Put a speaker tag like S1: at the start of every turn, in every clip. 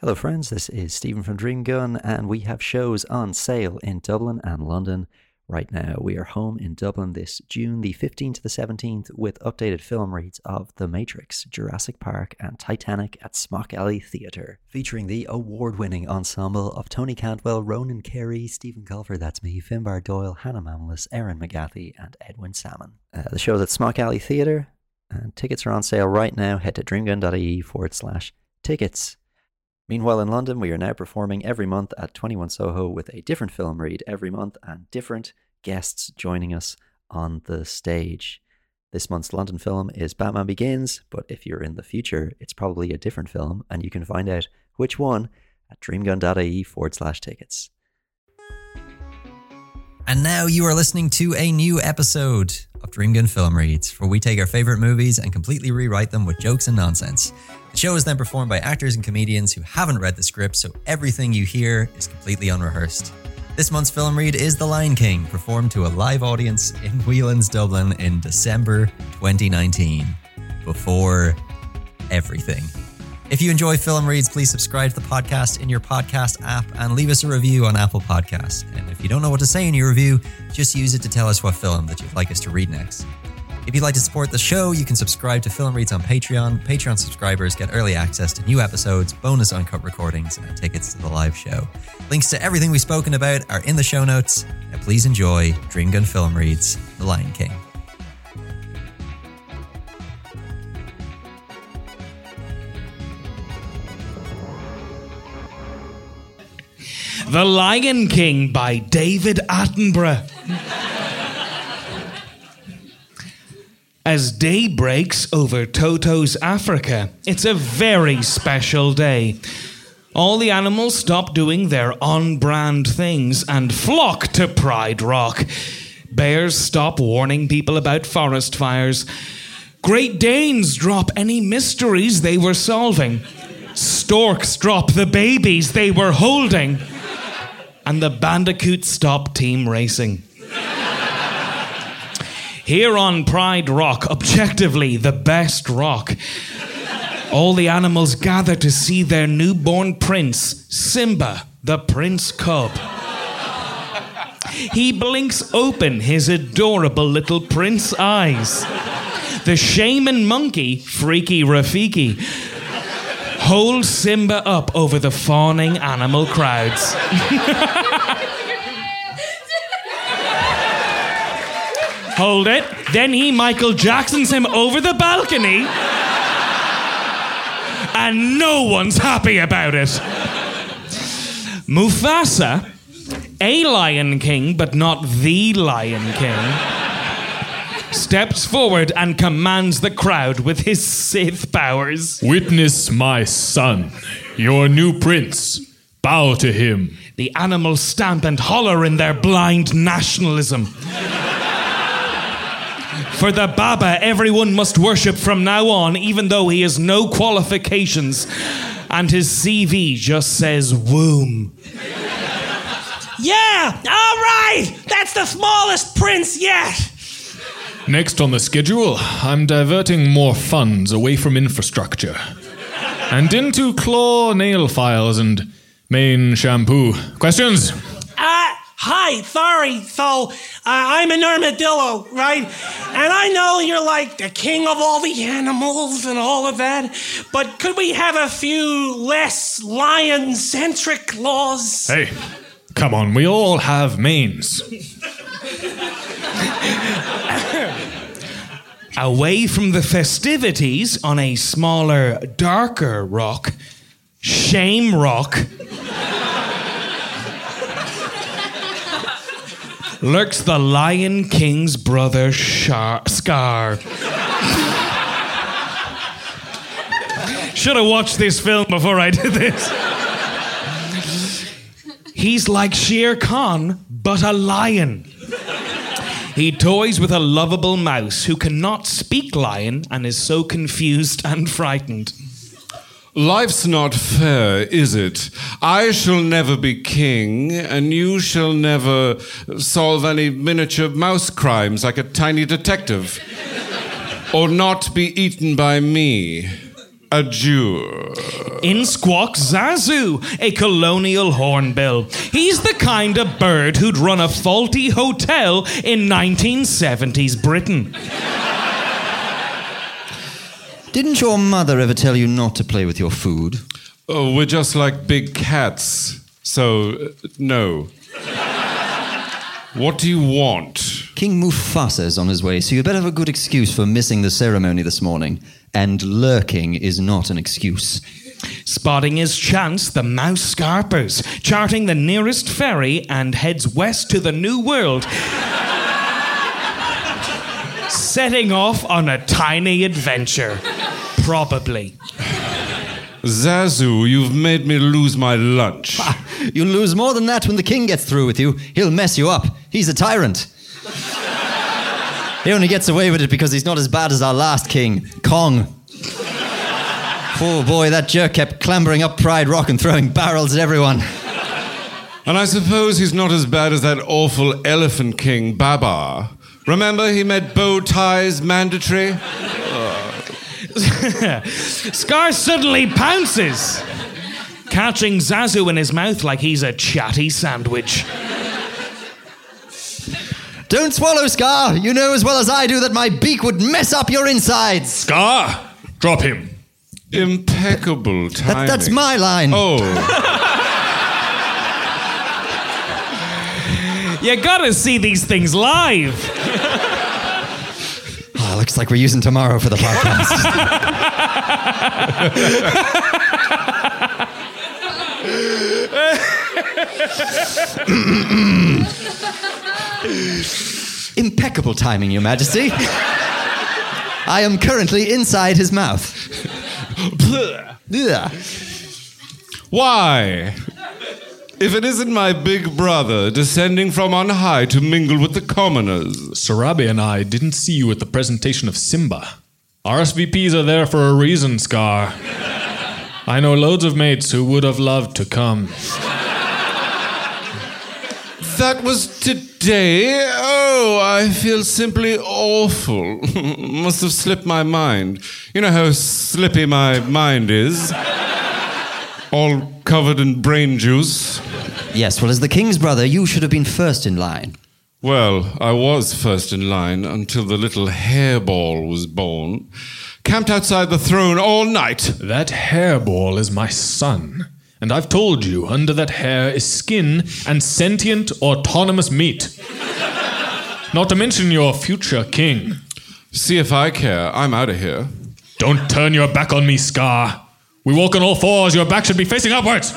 S1: Hello, friends. This is Stephen from Dreamgun, and we have shows on sale in Dublin and London right now. We are home in Dublin this June the 15th to the 17th with updated film reads of The Matrix, Jurassic Park, and Titanic at Smock Alley Theatre, featuring the award winning ensemble of Tony Cantwell, Ronan Carey, Stephen Colfer, that's me, Finbar Doyle, Hannah Mamalis, Erin McGathy, and Edwin Salmon. Uh, the show's at Smock Alley Theatre, and tickets are on sale right now. Head to dreamgun.ie forward slash tickets. Meanwhile, in London, we are now performing every month at 21 Soho with a different film read every month and different guests joining us on the stage. This month's London film is Batman Begins, but if you're in the future, it's probably a different film, and you can find out which one at dreamgun.ie forward slash tickets. And now you are listening to a new episode of Dreamgun Film Reads, where we take our favorite movies and completely rewrite them with jokes and nonsense. The show is then performed by actors and comedians who haven't read the script, so everything you hear is completely unrehearsed. This month's film read is The Lion King, performed to a live audience in Whelan's, Dublin in December 2019. Before everything. If you enjoy film reads, please subscribe to the podcast in your podcast app and leave us a review on Apple Podcasts. And if you don't know what to say in your review, just use it to tell us what film that you'd like us to read next. If you'd like to support the show, you can subscribe to Film Reads on Patreon. Patreon subscribers get early access to new episodes, bonus uncut recordings, and tickets to the live show. Links to everything we've spoken about are in the show notes. Now please enjoy Dreamgun Film Reads The Lion King.
S2: The Lion King by David Attenborough. As day breaks over Toto's Africa, it's a very special day. All the animals stop doing their on brand things and flock to Pride Rock. Bears stop warning people about forest fires. Great Danes drop any mysteries they were solving. Storks drop the babies they were holding. And the bandicoots stop team racing. Here on Pride Rock, objectively the best rock, all the animals gather to see their newborn prince, Simba, the prince cub. He blinks open his adorable little prince eyes. The shaman monkey, Freaky Rafiki, holds Simba up over the fawning animal crowds. Hold it. Then he Michael Jacksons him over the balcony. And no one's happy about it. Mufasa, a Lion King, but not the Lion King, steps forward and commands the crowd with his Sith powers.
S3: Witness my son, your new prince. Bow to him.
S2: The animals stamp and holler in their blind nationalism. For the Baba, everyone must worship from now on, even though he has no qualifications and his CV just says womb.
S4: Yeah, all right. That's the smallest prince yet.
S3: Next on the schedule, I'm diverting more funds away from infrastructure and into claw nail files and mane shampoo. Questions?
S4: Hi, sorry. So, uh, I'm an armadillo, right? And I know you're like the king of all the animals and all of that, but could we have a few less lion centric laws?
S3: Hey, come on, we all have manes.
S2: Away from the festivities on a smaller, darker rock, Shame Rock, lurks the Lion King's brother, Shar- Scar. Should have watched this film before I did this. He's like Shere Khan, but a lion. He toys with a lovable mouse who cannot speak lion and is so confused and frightened.
S5: Life's not fair, is it? I shall never be king, and you shall never solve any miniature mouse crimes like a tiny detective. or not be eaten by me. Adieu.
S2: In squawks Zazu, a colonial hornbill. He's the kind of bird who'd run a faulty hotel in 1970s Britain.
S1: Didn't your mother ever tell you not to play with your food?
S5: Oh, we're just like big cats. So, uh, no. what do you want?
S1: King Mufasa is on his way, so you better have a good excuse for missing the ceremony this morning. And lurking is not an excuse.
S2: Spotting his chance, the mouse scarpers, charting the nearest ferry and heads west to the New World. Setting off on a tiny adventure. Probably.
S5: Zazu, you've made me lose my lunch.
S1: You'll lose more than that when the king gets through with you. He'll mess you up. He's a tyrant. he only gets away with it because he's not as bad as our last king, Kong. Oh boy, that jerk kept clambering up Pride Rock and throwing barrels at everyone.
S5: And I suppose he's not as bad as that awful elephant king, Babar. Remember, he made bow ties mandatory?
S2: Scar suddenly pounces, catching Zazu in his mouth like he's a chatty sandwich.
S1: Don't swallow, Scar. You know as well as I do that my beak would mess up your insides.
S3: Scar, drop him.
S5: Impeccable timing.
S1: That, that's my line.
S5: Oh,
S2: You gotta see these things live.
S1: Oh, looks like we're using tomorrow for the podcast. Impeccable timing, Your Majesty. I am currently inside his mouth.
S5: Why? If it isn't my big brother descending from on high to mingle with the commoners.
S3: Sarabi and I didn't see you at the presentation of Simba. RSVPs are there for a reason, Scar. I know loads of mates who would have loved to come.
S5: That was today? Oh, I feel simply awful. Must have slipped my mind. You know how slippy my mind is? All covered in brain juice.
S1: Yes, well, as the king's brother, you should have been first in line.
S5: Well, I was first in line until the little hairball was born. Camped outside the throne all night.
S3: That hairball is my son. And I've told you, under that hair is skin and sentient, autonomous meat. Not to mention your future king.
S5: See if I care. I'm out of here.
S3: Don't turn your back on me, Scar. We walk on all fours. Your back should be facing upwards.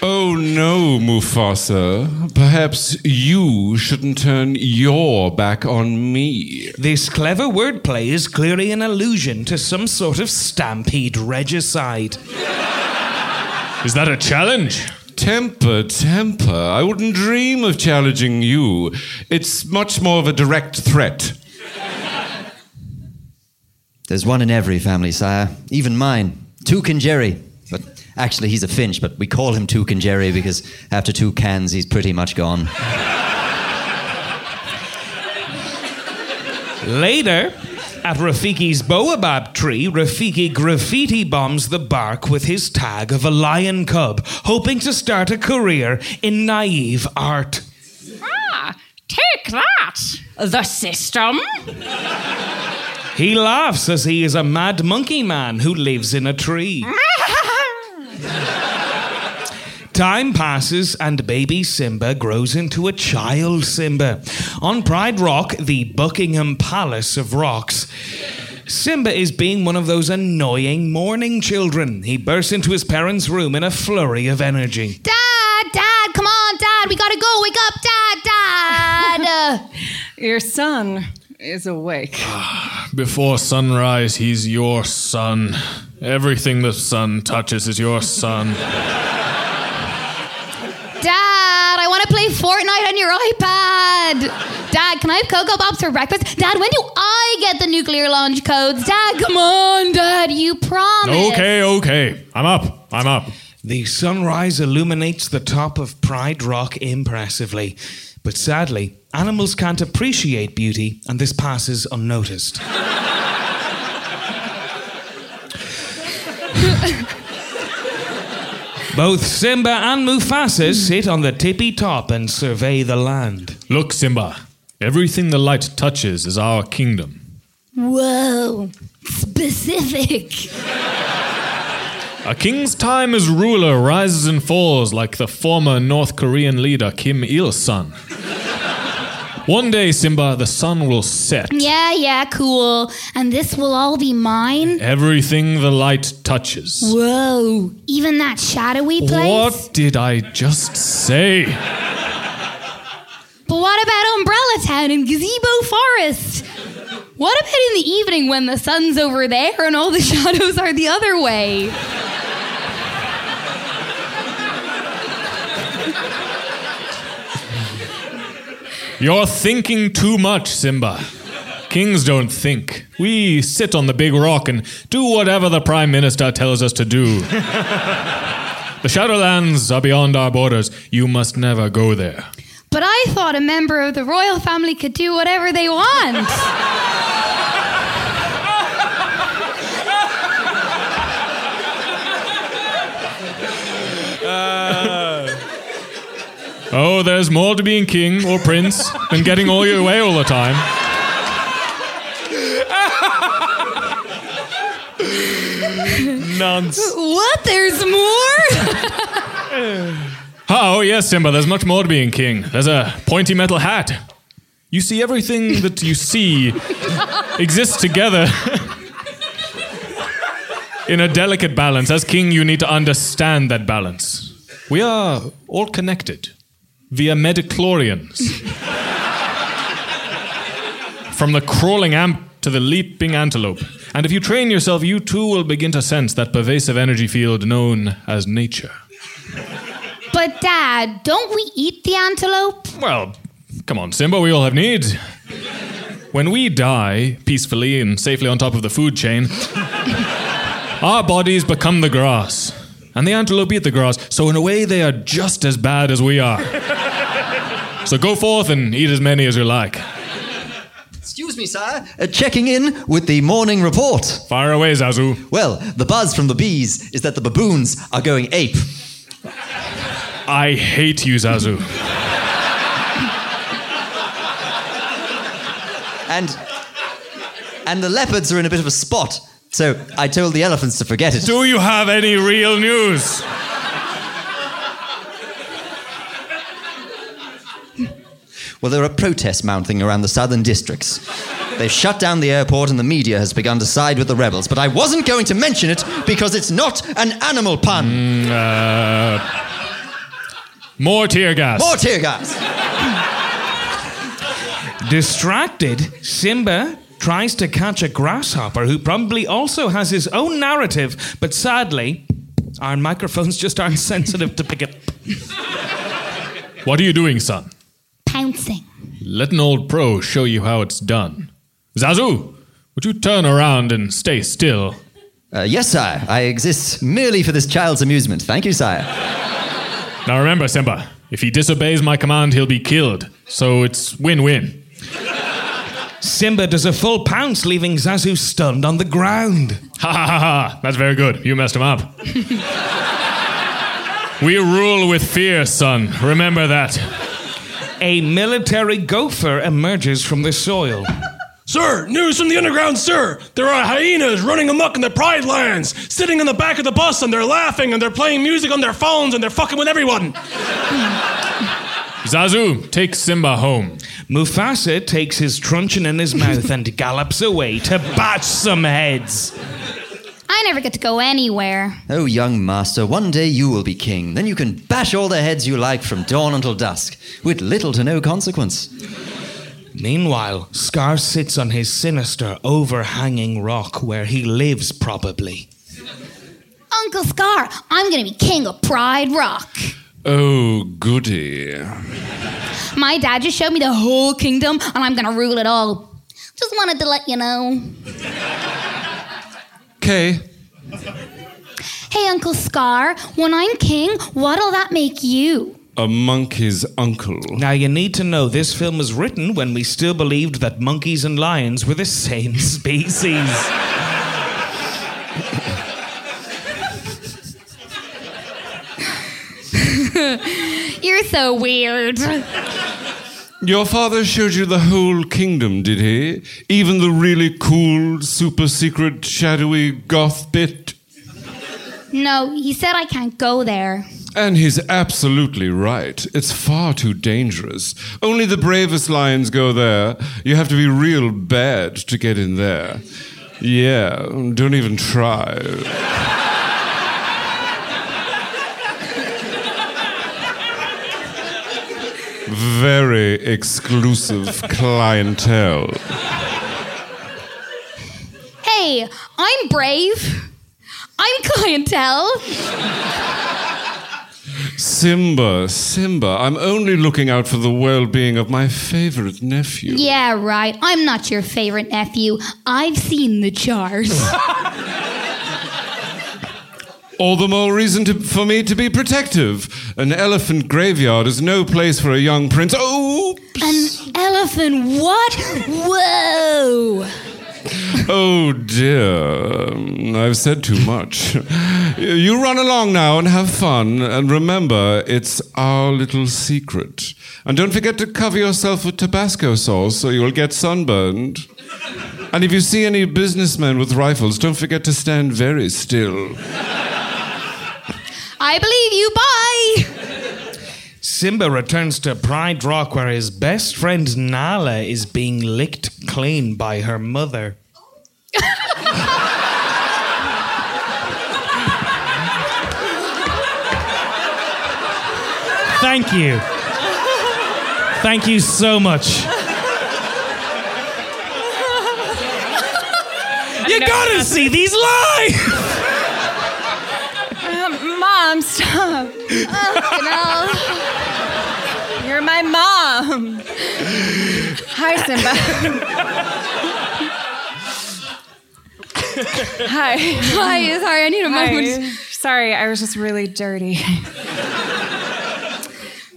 S5: Oh no, Mufasa. Perhaps you shouldn't turn your back on me.
S2: This clever wordplay is clearly an allusion to some sort of stampede regicide.
S3: Is that a challenge?
S5: Temper, temper. I wouldn't dream of challenging you. It's much more of a direct threat.
S1: There's one in every family, sire. Even mine. Toucan Jerry. But actually, he's a Finch, but we call him Toucan Jerry because after two cans, he's pretty much gone.
S2: Later, at Rafiki's baobab tree, Rafiki graffiti bombs the bark with his tag of a lion cub, hoping to start a career in naive art.
S6: Ah, take that! The system?
S2: He laughs as he is a mad monkey man who lives in a tree. Time passes and baby Simba grows into a child Simba. On Pride Rock, the Buckingham Palace of rocks, Simba is being one of those annoying morning children. He bursts into his parents' room in a flurry of energy.
S6: Dad, Dad, come on, Dad, we gotta go. Wake up, Dad, Dad.
S7: Your son is awake.
S3: Before sunrise, he's your son. Everything the sun touches is your son.
S6: Dad, I wanna play Fortnite on your iPad. Dad, can I have Cocoa Bobs for breakfast? Dad, when do I get the nuclear launch codes? Dad, come on, Dad, you promised.
S3: Okay, okay. I'm up. I'm up.
S2: The sunrise illuminates the top of Pride Rock impressively, but But sadly, animals can't appreciate beauty, and this passes unnoticed. Both Simba and Mufasa sit on the tippy top and survey the land.
S3: Look, Simba. Everything the light touches is our kingdom.
S6: Whoa, specific.
S3: A king's time as ruler rises and falls like the former North Korean leader Kim Il sung. One day, Simba, the sun will set.
S6: Yeah, yeah, cool. And this will all be mine?
S3: Everything the light touches.
S6: Whoa, even that shadowy place?
S3: What did I just say?
S6: But what about Umbrella Town and Gazebo Forest? What about in the evening when the sun's over there and all the shadows are the other way?
S3: You're thinking too much, Simba. Kings don't think. We sit on the big rock and do whatever the Prime Minister tells us to do. the Shadowlands are beyond our borders. You must never go there.
S6: But I thought a member of the royal family could do whatever they want.
S3: Oh, there's more to being king or prince than getting all your way all the time.
S2: Nonsense.
S6: what? There's more?
S3: Oh, yes, Simba, there's much more to being king. There's a pointy metal hat. You see, everything that you see exists together in a delicate balance. As king, you need to understand that balance. We are all connected via midi-chlorians. From the crawling amp to the leaping antelope. And if you train yourself, you too will begin to sense that pervasive energy field known as nature.
S6: but, Dad, don't we eat the antelope?
S3: Well, come on, Simba, we all have needs. When we die peacefully and safely on top of the food chain, our bodies become the grass. And the antelope eat the grass, so in a way they are just as bad as we are. So go forth and eat as many as you like.
S1: Excuse me, sire. Uh, checking in with the morning report.
S3: Fire away, Zazu.
S1: Well, the buzz from the bees is that the baboons are going ape.
S3: I hate you, Zazu.
S1: And and the leopards are in a bit of a spot. So I told the elephants to forget it.
S3: Do you have any real news?
S1: Well, there are protests mounting around the southern districts. They've shut down the airport and the media has begun to side with the rebels. But I wasn't going to mention it because it's not an animal pun.
S3: Uh, more tear gas.
S1: More tear gas.
S2: Distracted, Simba tries to catch a grasshopper who probably also has his own narrative, but sadly, our microphones just aren't sensitive to pick it.
S3: What are you doing, son?
S6: Pouncing.
S3: Let an old pro show you how it's done. Zazu, would you turn around and stay still?
S1: Uh, yes, sire. I exist merely for this child's amusement. Thank you, sire.
S3: Now remember, Simba, if he disobeys my command, he'll be killed. So it's win win.
S2: Simba does a full pounce, leaving Zazu stunned on the ground.
S3: Ha ha ha ha! That's very good. You messed him up. we rule with fear, son. Remember that.
S2: A military gopher emerges from the soil.
S4: Sir, news from the underground, sir. There are hyenas running amok in the Pride Lands, sitting in the back of the bus, and they're laughing and they're playing music on their phones and they're fucking with everyone.
S3: Zazu, take Simba home.
S2: Mufasa takes his truncheon in his mouth and gallops away to bash some heads.
S6: I never get to go anywhere.
S1: Oh, young master, one day you will be king. Then you can bash all the heads you like from dawn until dusk, with little to no consequence.
S2: Meanwhile, Scar sits on his sinister, overhanging rock where he lives, probably.
S6: Uncle Scar, I'm gonna be king of Pride Rock.
S5: Oh, goody.
S6: My dad just showed me the whole kingdom, and I'm gonna rule it all. Just wanted to let you know.
S5: Okay.
S6: Hey, Uncle Scar, when I'm king, what'll that make you?
S5: a monkey's uncle.
S2: Now, you need to know this film was written when we still believed that monkeys and lions were the same species.
S6: You're so weird.
S5: Your father showed you the whole kingdom, did he? Even the really cool, super secret, shadowy goth bit?
S6: No, he said I can't go there.
S5: And he's absolutely right. It's far too dangerous. Only the bravest lions go there. You have to be real bad to get in there. Yeah, don't even try. Very exclusive clientele.
S6: Hey, I'm brave. I'm clientele.
S5: Simba, Simba, I'm only looking out for the well being of my favorite nephew.
S6: Yeah, right. I'm not your favorite nephew. I've seen the chart.
S5: All the more reason to, for me to be protective. An elephant graveyard is no place for a young prince. Oh,
S6: An elephant, what? Whoa!
S5: oh dear. I've said too much. You run along now and have fun. And remember, it's our little secret. And don't forget to cover yourself with Tabasco sauce or you'll get sunburned. And if you see any businessmen with rifles, don't forget to stand very still.
S6: I believe you. Bye.
S2: Simba returns to Pride Rock where his best friend Nala is being licked clean by her mother. Thank you. Thank you so much. You gotta see these live!
S7: Mom, stop.
S6: No.
S7: You're my mom. Hi, Simba. Hi.
S6: Hi, sorry, I need a
S7: Hi.
S6: moment.
S7: Sorry, I was just really dirty.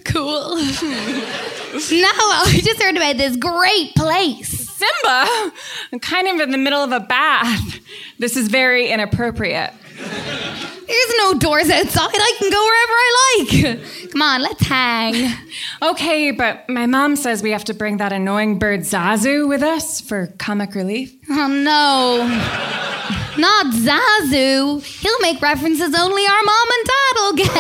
S6: Cool. now I just heard about this great place.
S7: Simba, I'm kind of in the middle of a bath. This is very inappropriate.
S6: There's no doors outside. I can go wherever I like. Come on, let's hang.
S7: Okay, but my mom says we have to bring that annoying bird Zazu with us for comic relief.
S6: Oh no. Not Zazu. He'll make references only our mom and dad will get.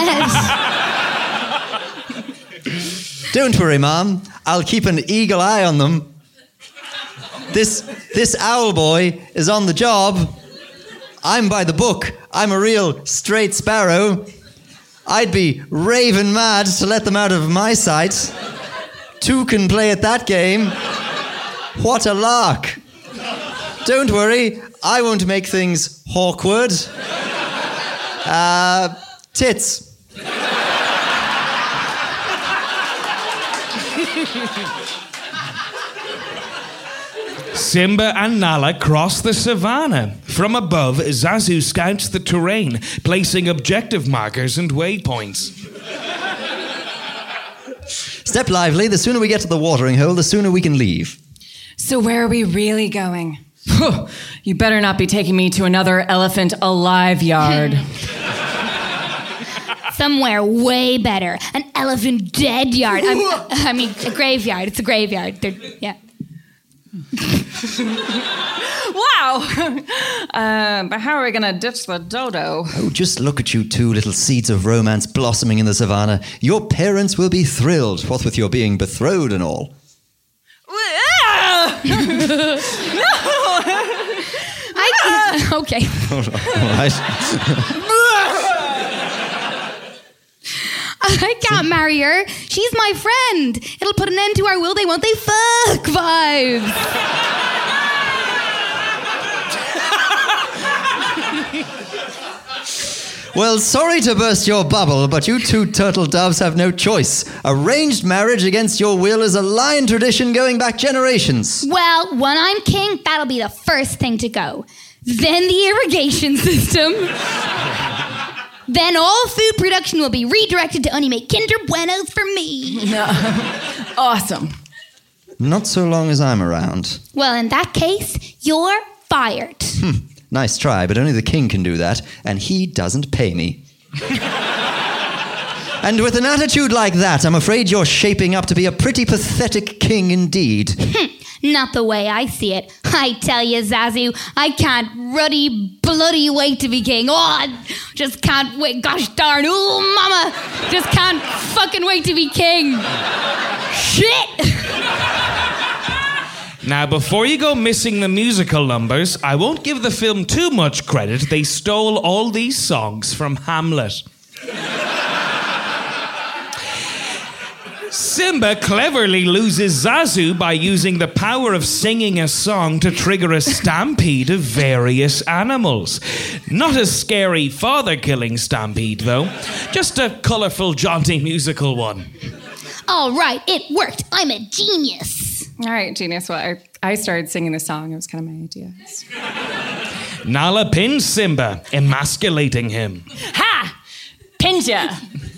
S1: Don't worry, Mom. I'll keep an eagle eye on them. This this owl boy is on the job. I'm by the book. I'm a real straight sparrow. I'd be raving mad to let them out of my sight. Two can play at that game. What a lark. Don't worry, I won't make things awkward. Uh, tits.
S2: Simba and Nala cross the savannah. From above, Zazu scouts the terrain, placing objective markers and waypoints.
S1: Step lively. The sooner we get to the watering hole, the sooner we can leave.
S7: So, where are we really going? you better not be taking me to another elephant alive yard.
S6: Somewhere way better. An elephant dead yard. I'm, I mean, a graveyard. It's a graveyard. They're, yeah.
S7: wow! Uh, but how are we gonna ditch the dodo?
S1: Oh, just look at you two little seeds of romance blossoming in the savannah. Your parents will be thrilled, what with your being betrothed and all. no!
S6: I, okay.
S1: All right.
S6: I can't marry her. She's my friend. It'll put an end to our will they won't they fuck vibes.
S1: Well, sorry to burst your bubble, but you two turtle doves have no choice. Arranged marriage against your will is a lion tradition going back generations.
S6: Well, when I'm king, that'll be the first thing to go. Then the irrigation system. Then all food production will be redirected to only make Kinder Buenos for me.
S7: Awesome.
S1: Not so long as I'm around.
S6: Well, in that case, you're fired. Hmm.
S1: Nice try, but only the king can do that, and he doesn't pay me. and with an attitude like that, I'm afraid you're shaping up to be a pretty pathetic king indeed.
S6: Hmm, not the way I see it. I tell you, Zazu, I can't ruddy bloody wait to be king. Oh, I just can't wait. Gosh darn. Oh, mama. Just can't fucking wait to be king. Shit.
S2: Now, before you go missing the musical numbers, I won't give the film too much credit. They stole all these songs from Hamlet. Simba cleverly loses Zazu by using the power of singing a song to trigger a stampede of various animals. Not a scary father killing stampede, though, just a colourful, jaunty musical one.
S6: All right, it worked. I'm a genius.
S7: All right, genius. Well, I, I started singing the song. It was kind of my idea.
S2: Nala pins Simba, emasculating him.
S7: Ha! Pinja!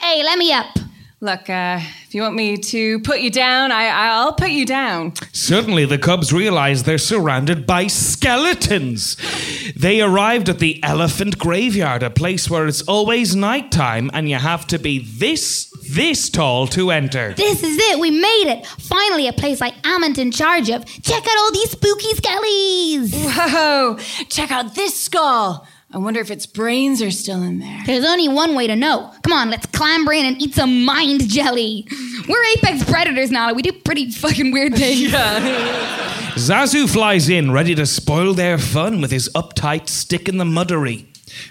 S6: Hey, let me up.
S7: Look, uh, if you want me to put you down, I, I'll put you down.
S2: Suddenly, the cubs realize they're surrounded by skeletons. They arrived at the elephant graveyard, a place where it's always nighttime and you have to be this, this tall to enter.
S6: This is it. We made it. Finally, a place I amn't in charge of. Check out all these spooky skellies.
S7: Whoa! Check out this skull. I wonder if its brains are still in there.
S6: There's only one way to know. Come on, let's clamber in and eat some mind jelly. We're apex predators now. We do pretty fucking weird things. yeah.
S2: Zazu flies in, ready to spoil their fun with his uptight stick in the muddery.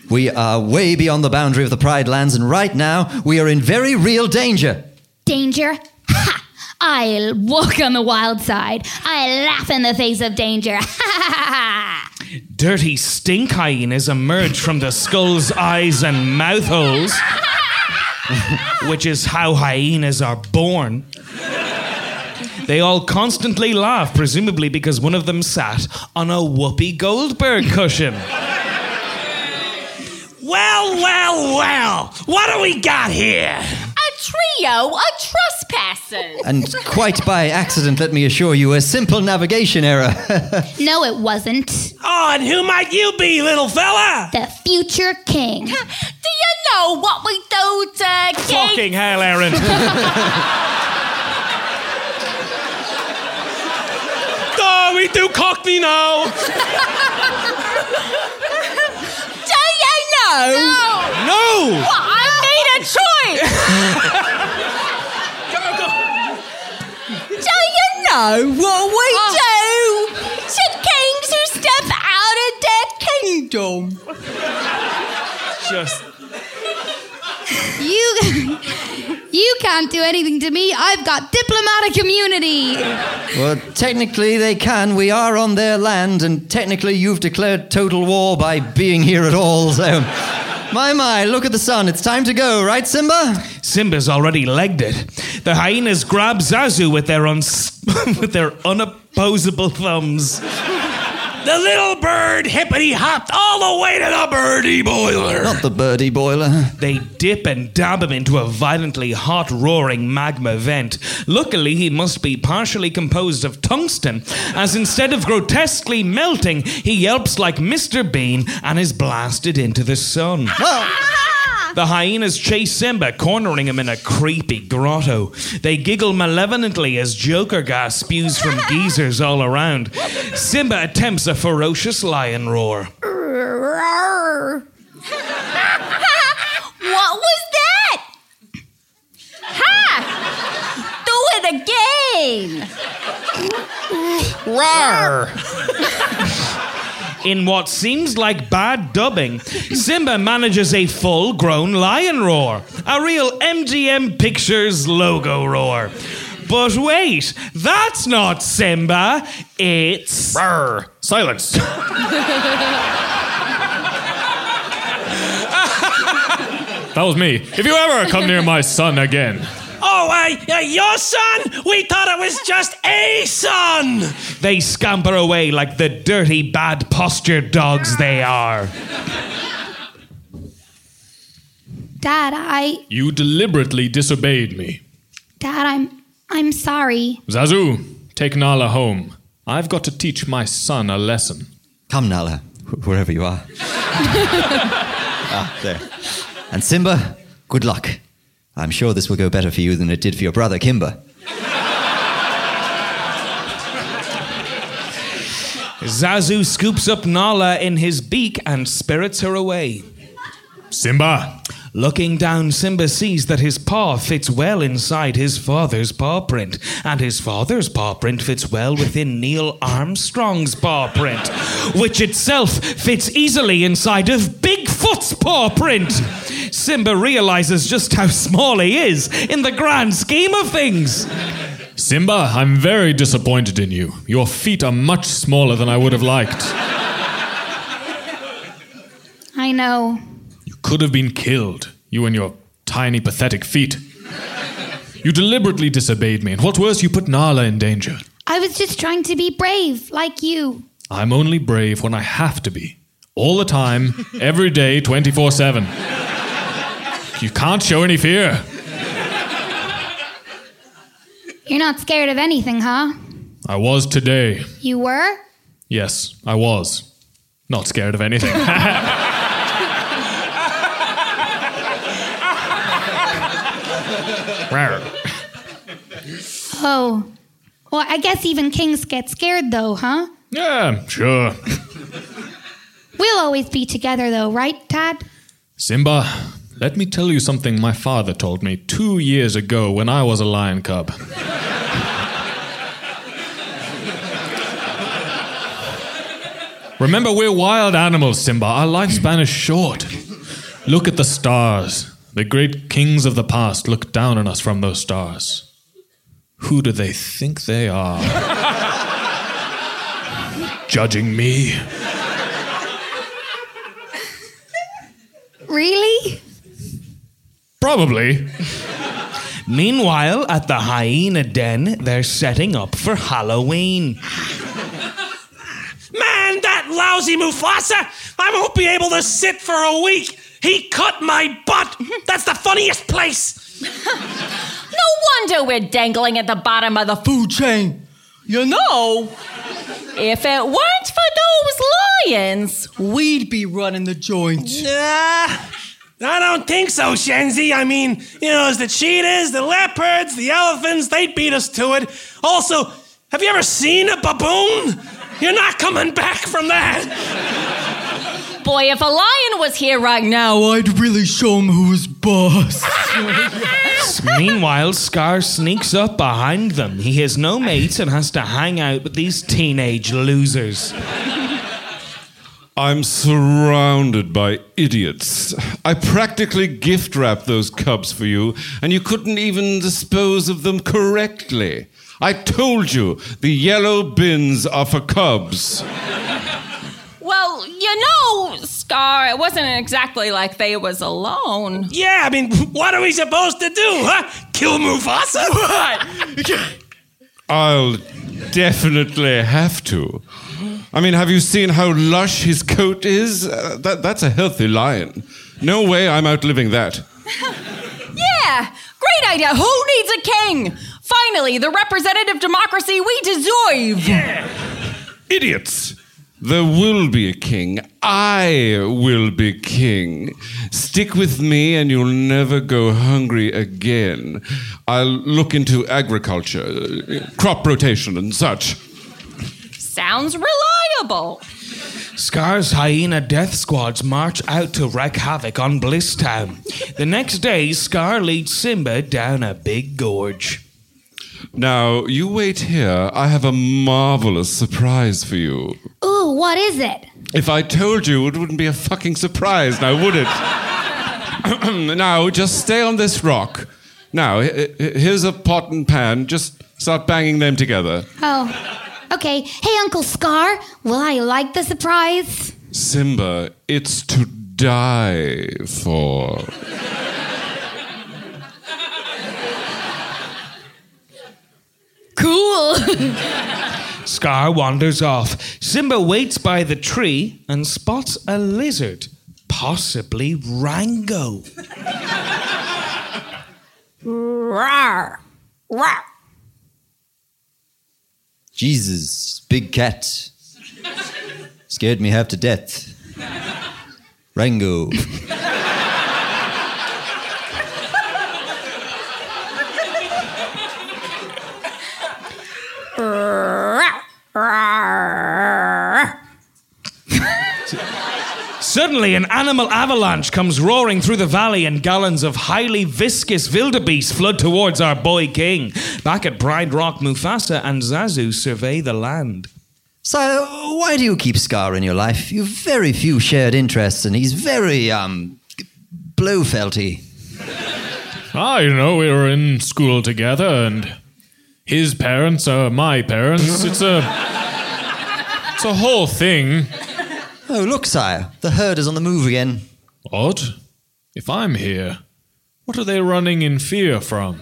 S1: We are way beyond the boundary of the Pride Lands, and right now we are in very real danger.
S6: Danger? Ha! I'll walk on the wild side. I laugh in the face of danger. Ha ha ha ha!
S2: Dirty stink hyenas emerge from the skull's eyes and mouth holes, which is how hyenas are born. They all constantly laugh, presumably because one of them sat on a Whoopi Goldberg cushion.
S4: Well, well, well. What do we got here?
S8: A trio of trespassers.
S1: And quite by accident, let me assure you, a simple navigation error.
S6: No, it wasn't.
S4: Oh, and who might you be, little fella?
S6: The future king.
S8: Do you know what we do to King?
S2: Fucking hell, Aaron.
S4: Oh, we do cockney now.
S8: Do you know?
S2: no!
S8: What, I made a choice. do you know what we ah. do to kings who step out of their kingdom?
S2: Just.
S6: You, you can't do anything to me. I've got diplomatic immunity.
S1: well, technically they can. We are on their land, and technically you've declared total war by being here at all. So, my my, look at the sun. It's time to go, right, Simba?
S2: Simba's already legged it. The hyenas grab Zazu with their, uns- with their unopposable thumbs.
S4: The little bird hippity hopped all the way to the birdie boiler.
S1: Not the birdie boiler.
S2: They dip and dab him into a violently hot, roaring magma vent. Luckily, he must be partially composed of tungsten, as instead of grotesquely melting, he yelps like Mr. Bean and is blasted into the sun. The hyenas chase Simba, cornering him in a creepy grotto. They giggle malevolently as Joker gas spews from geysers all around. Simba attempts a ferocious lion roar.
S8: What was that? Ha! Do it again.
S2: In what seems like bad dubbing, Simba manages a full grown lion roar, a real MGM Pictures logo roar. But wait, that's not Simba, it's.
S3: Silence. that was me. If you ever come near my son again,
S4: Oh, uh, uh, your son? We thought it was just a son.
S2: They scamper away like the dirty, bad postured dogs they are.
S6: Dad, I
S3: You deliberately disobeyed me.
S6: Dad, I'm I'm sorry.
S3: Zazu, take Nala home. I've got to teach my son a lesson.
S1: Come, Nala, wh- wherever you are. ah, there. And Simba, good luck. I'm sure this will go better for you than it did for your brother Kimba.
S2: Zazu scoops up Nala in his beak and spirits her away.
S3: Simba,
S2: Looking down, Simba sees that his paw fits well inside his father's paw print, and his father's paw print fits well within Neil Armstrong's paw print, which itself fits easily inside of Bigfoot's paw print. Simba realizes just how small he is in the grand scheme of things.
S3: Simba, I'm very disappointed in you. Your feet are much smaller than I would have liked.
S6: I know.
S3: Could have been killed, you and your tiny, pathetic feet. You deliberately disobeyed me, and what's worse, you put Nala in danger.
S6: I was just trying to be brave, like you.
S3: I'm only brave when I have to be. All the time, every day, 24 7. You can't show any fear.
S6: You're not scared of anything, huh?
S3: I was today.
S6: You were?
S3: Yes, I was. Not scared of anything.
S6: Oh. Well, I guess even kings get scared, though, huh?
S3: yeah, sure.
S6: We'll always be together, though, right, Dad?
S3: Simba, let me tell you something my father told me two years ago when I was a lion cub. Remember, we're wild animals, Simba. Our lifespan is short. Look at the stars. The great kings of the past look down on us from those stars. Who do they think they are? Judging me?
S6: Really?
S3: Probably.
S2: Meanwhile, at the hyena den, they're setting up for Halloween.
S4: Man, that lousy Mufasa! I won't be able to sit for a week. He cut my butt. That's the funniest place.
S8: No wonder we're dangling at the bottom of the food chain. You know, if it weren't for those lions, we'd be running the joint.
S4: Nah, I don't think so, Shenzi. I mean, you know, it's the cheetahs, the leopards, the elephants, they beat us to it. Also, have you ever seen a baboon? You're not coming back from that.
S8: Boy, if a lion was here right now, I'd really show him who was boss.
S2: Meanwhile, Scar sneaks up behind them. He has no mates and has to hang out with these teenage losers.
S5: I'm surrounded by idiots. I practically gift wrapped those cubs for you, and you couldn't even dispose of them correctly. I told you the yellow bins are for cubs.
S8: Well, you know, Scar, it wasn't exactly like they was alone.
S4: Yeah, I mean, what are we supposed to do, huh? Kill Mufasa? What?
S5: I'll definitely have to. I mean, have you seen how lush his coat is? Uh, that, that's a healthy lion. No way I'm outliving that.
S8: Yeah, great idea. Who needs a king? Finally, the representative democracy we deserve.
S5: Idiots! There will be a king. I will be king. Stick with me and you'll never go hungry again. I'll look into agriculture, crop rotation, and such.
S8: Sounds reliable.
S2: Scar's hyena death squads march out to wreak havoc on Bliss Town. The next day, Scar leads Simba down a big gorge.
S5: Now, you wait here. I have a marvelous surprise for you.
S6: Ooh, what is it?
S5: If I told you, it wouldn't be a fucking surprise, now would it? now, just stay on this rock. Now, here's a pot and pan. Just start banging them together.
S6: Oh. Okay. Hey, Uncle Scar, will I like the surprise?
S5: Simba, it's to die for.
S8: Cool.
S2: Scar wanders off. Simba waits by the tree and spots a lizard, possibly Rango.
S6: Rawr. Rawr.
S1: Jesus, big cat. Scared me half to death. Rango.
S6: Rawr. Rawr.
S2: Suddenly, an animal avalanche comes roaring through the valley, and gallons of highly viscous wildebeest flood towards our boy king. Back at Pride Rock, Mufasa and Zazu survey the land.
S1: So, why do you keep Scar in your life? You've very few shared interests, and he's very, um, Blofelty.
S3: Ah, you know, we were in school together, and his parents are my parents. It's a. It's a whole thing.
S1: Oh, look, sire, the herd is on the move again.
S3: Odd. If I'm here, what are they running in fear from?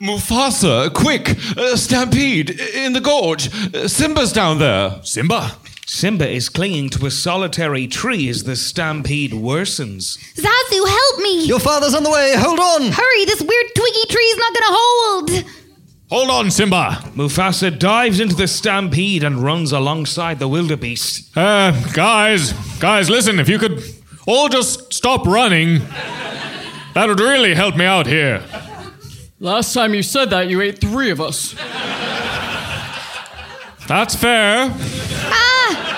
S5: Mufasa, quick! Uh, stampede! In the gorge! Uh, Simba's down there!
S3: Simba?
S2: Simba is clinging to a solitary tree as the stampede worsens.
S6: Zazu, help me!
S1: Your father's on the way, hold on!
S6: Hurry, this weird twiggy tree's not gonna hold!
S3: Hold on, Simba!
S2: Mufasa dives into the stampede and runs alongside the wildebeest.
S3: Uh, guys, guys, listen, if you could all just stop running, that would really help me out here.
S9: Last time you said that, you ate three of us.
S3: That's fair.
S6: Ah!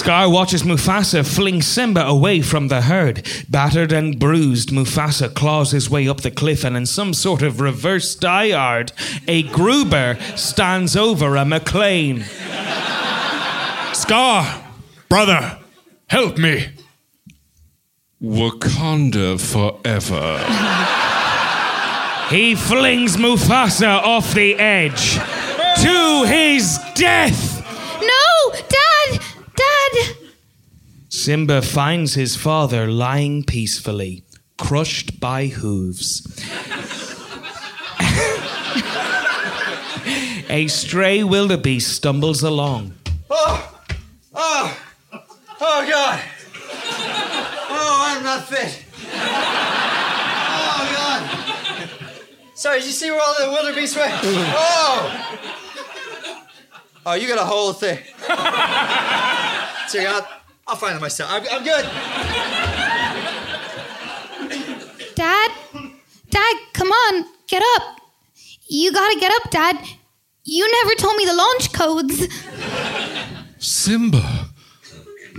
S6: Dad, help!
S2: Scar watches Mufasa fling Simba away from the herd. Battered and bruised, Mufasa claws his way up the cliff, and in some sort of reverse die hard, a Gruber stands over a McClane.
S3: Scar, brother, help me.
S5: Wakanda forever.
S2: He flings Mufasa off the edge to his death.
S6: No! Dad! Dad!
S2: Simba finds his father lying peacefully, crushed by hooves. A stray wildebeest stumbles along.
S1: Oh! Oh! Oh, God! Oh, I'm not fit. Oh, God! Sorry, did you see where all the wildebeest went? Oh! Oh, you got a whole thing. Sorry, I'll, I'll find it myself. I'm, I'm good.
S6: Dad? Dad, come on, get up. You gotta get up, Dad. You never told me the launch codes.
S5: Simba,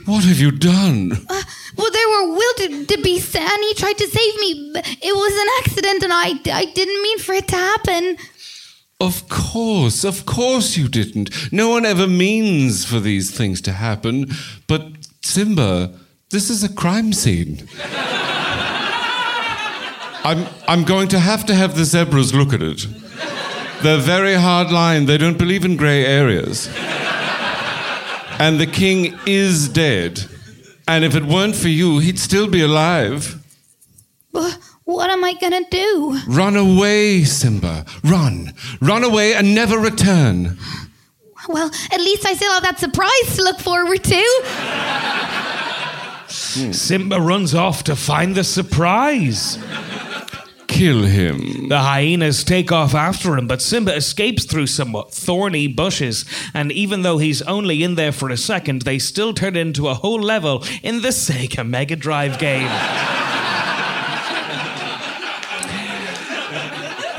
S5: what have you done?
S6: Uh, well, there were wildebeests, and he tried to save me. but It was an accident, and I, I didn't mean for it to happen.
S5: Of course, of course you didn't. No one ever means for these things to happen. But Simba, this is a crime scene. I'm, I'm going to have to have the zebras look at it. They're very hard line. They don't believe in grey areas. And the king is dead. And if it weren't for you, he'd still be alive.
S6: What am I gonna do?
S5: Run away, Simba. Run. Run away and never return.
S6: Well, at least I still have that surprise to look forward to. Hmm.
S2: Simba runs off to find the surprise.
S5: Kill him.
S2: The hyenas take off after him, but Simba escapes through somewhat thorny bushes. And even though he's only in there for a second, they still turn into a whole level in the Sega Mega Drive game.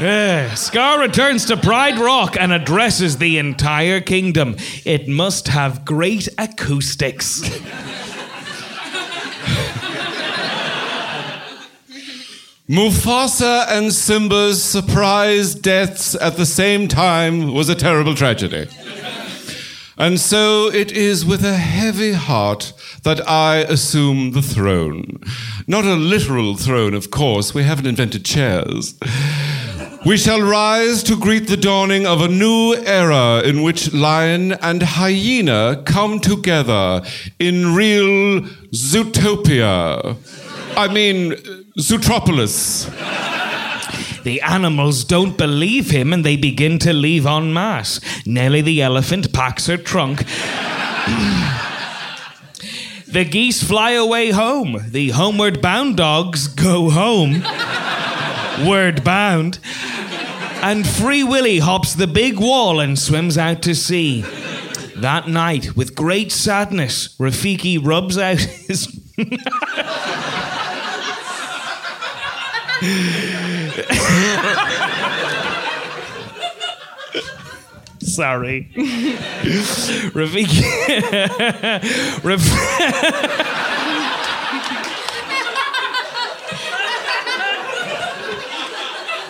S2: Scar returns to Pride Rock and addresses the entire kingdom. It must have great acoustics.
S5: Mufasa and Simba's surprise deaths at the same time was a terrible tragedy. And so it is with a heavy heart that I assume the throne. Not a literal throne, of course, we haven't invented chairs. We shall rise to greet the dawning of a new era in which lion and hyena come together in real Zootopia. I mean, Zootropolis.
S2: The animals don't believe him and they begin to leave en masse. Nellie the elephant packs her trunk. the geese fly away home. The homeward bound dogs go home. Word bound. And Free Willy hops the big wall and swims out to sea. That night, with great sadness, Rafiki rubs out his. Sorry. Rafiki. Raf-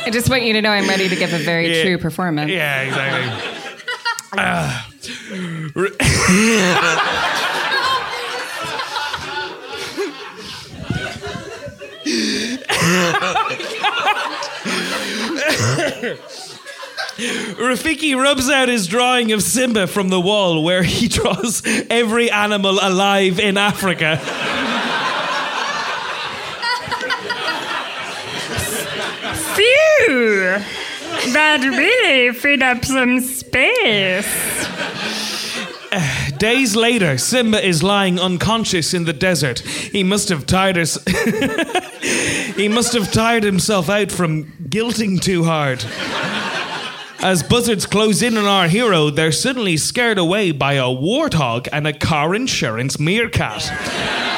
S7: I just want you to know I'm ready to give a very
S2: Yeah.
S7: true performance.
S2: Yeah, exactly. Ra- Rafiki rubs out his drawing of Simba from the wall where he draws every animal alive in Africa.
S10: That really freed up some space.
S2: Days later, Simba is lying unconscious in the desert. He must have tired us. he must have tired himself out from guilting too hard. As buzzards close in on our hero, they're suddenly scared away by a warthog and a car insurance meerkat.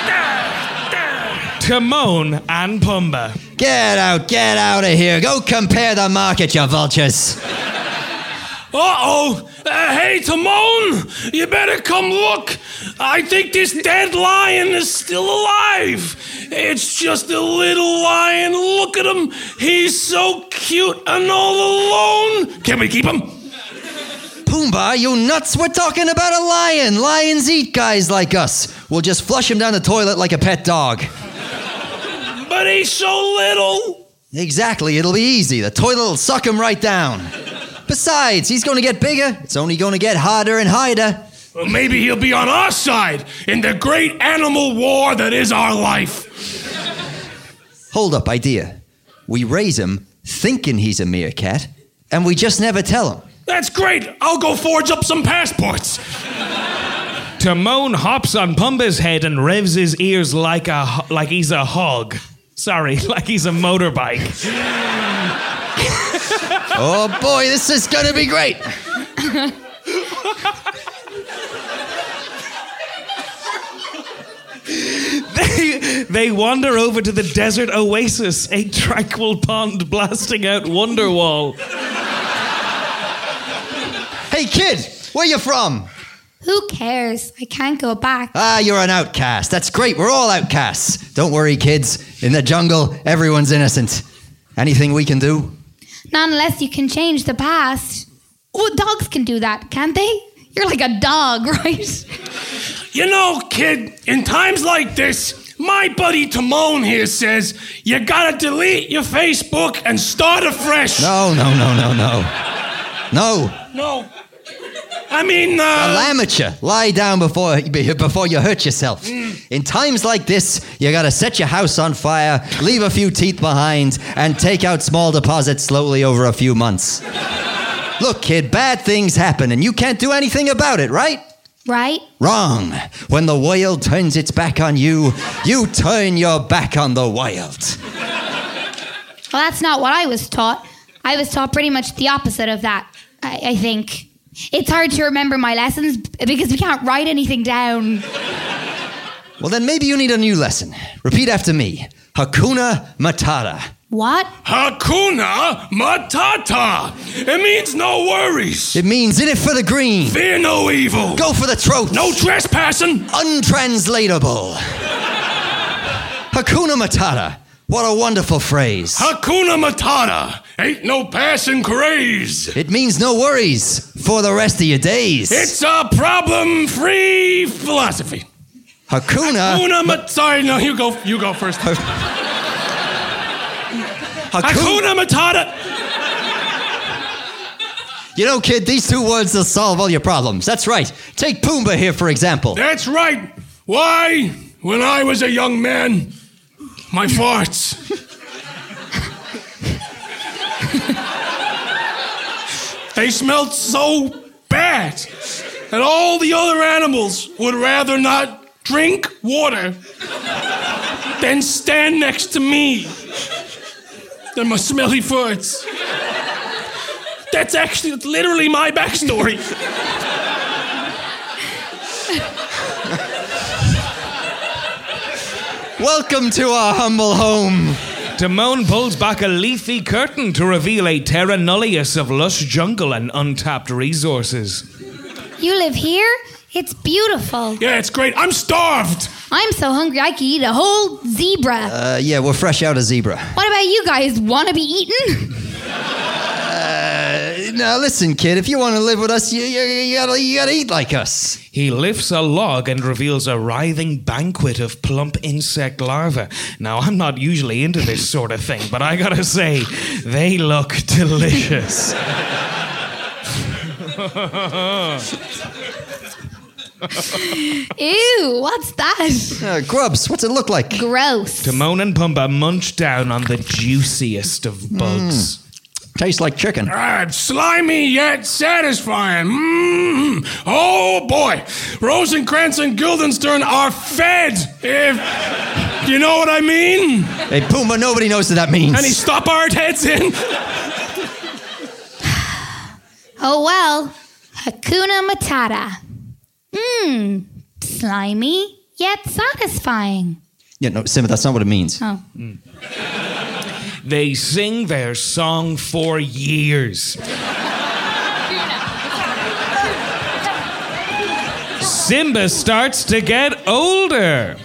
S2: Timon and Pumbaa.
S1: Get out, get out of here. Go compare the market, you vultures.
S4: Uh-oh! Uh, hey, Timon! You better come look! I think this dead lion is still alive! It's just a little lion. Look at him! He's so cute and all alone! Can we keep him?
S1: Pumbaa, you nuts? We're talking about a lion. Lions eat guys like us. We'll just flush him down the toilet like a pet dog.
S4: But he's so little!
S1: Exactly, it'll be easy. The toilet will suck him right down. Besides, he's going to get bigger. It's only going to get harder and harder.
S4: Well, maybe he'll be on our side in the great animal war that is our life.
S1: Hold up, idea. We raise him thinking he's a meerkat, and we just never tell him.
S4: That's great! I'll go forge up some passports!
S2: Timon hops on Pumbaa's head and revs his ears like a like he's a hog. Sorry, like he's a motorbike.
S1: Oh boy, this is going to be great.
S2: They, they wander over to the desert oasis, a tranquil pond blasting out Wonderwall.
S1: Hey, kid, where you from?
S6: Who cares? I can't go back.
S1: Ah, you're an outcast. That's great. We're all outcasts. Don't worry, kids. In the jungle, everyone's innocent. Anything we can do?
S6: Not unless you can change the past. Oh, dogs can do that, can't they? You're like a dog, right?
S4: You know, kid, in times like this, my buddy Timon here says you gotta delete your Facebook and start afresh.
S1: No, no, no, no, no. No.
S4: No. I mean, uh.
S1: Amateur, lie down before before you hurt yourself. In times like this, you gotta set your house on fire, leave a few teeth behind, and take out small deposits slowly over a few months. Look, kid, bad things happen, and you can't do anything about it, right?
S6: Right?
S1: Wrong. When the wild turns its back on you, you turn your back on the wild.
S6: Well, that's not what I was taught. I was taught pretty much the opposite of that, I, I think. It's hard to remember my lessons because we can't write anything down.
S1: Well, then maybe you need a new lesson. Repeat after me Hakuna Matata.
S6: What?
S4: Hakuna Matata! It means no worries.
S1: It means in it for the green.
S4: Fear no evil.
S1: Go for the throat.
S4: No trespassing.
S1: Untranslatable. Hakuna Matata. What a wonderful phrase.
S4: Hakuna Matata. Ain't no passing craze.
S1: It means no worries for the rest of your days.
S4: It's a problem free philosophy.
S1: Hakuna.
S4: Hakuna Matata. Sorry, no, you go, you go first. Hakuna Matata.
S1: You know, kid, these two words will solve all your problems. That's right. Take Pumbaa here, for example.
S4: That's right. Why? When I was a young man, my farts. they smelled so bad that all the other animals would rather not drink water than stand next to me. They're my smelly farts. That's actually that's literally my backstory.
S1: Welcome to our humble home.
S2: Timon pulls back a leafy curtain to reveal a terra nullius of lush jungle and untapped resources.
S6: You live here? It's beautiful.
S4: Yeah, it's great. I'm starved.
S6: I'm so hungry I could eat a whole zebra.
S1: Uh, yeah, we're fresh out of zebra.
S6: what about you guys? Want to be eaten?
S1: Now listen, kid. If you want to live with us, you, you, you gotta you gotta eat like us.
S2: He lifts a log and reveals a writhing banquet of plump insect larvae. Now, I'm not usually into this sort of thing, but I gotta say, they look delicious.
S6: Ew, what's that?
S1: Uh, grubs. What's it look like?
S6: Gross.
S2: Timon and Pumbaa munch down on the juiciest of bugs.
S1: Tastes like chicken.
S4: Ah, slimy yet satisfying. Mmm. Oh boy, Rosencrantz and Guildenstern are fed. If you know what I mean.
S1: Hey, Pumbaa, Nobody knows what that means.
S4: Any stop art heads in?
S6: Oh well. Hakuna Matata. Mmm. Slimy yet satisfying.
S1: yeah, no, Simba. That's not what it means.
S6: Oh. Hmm.
S2: They sing their song for years. Simba starts to get older.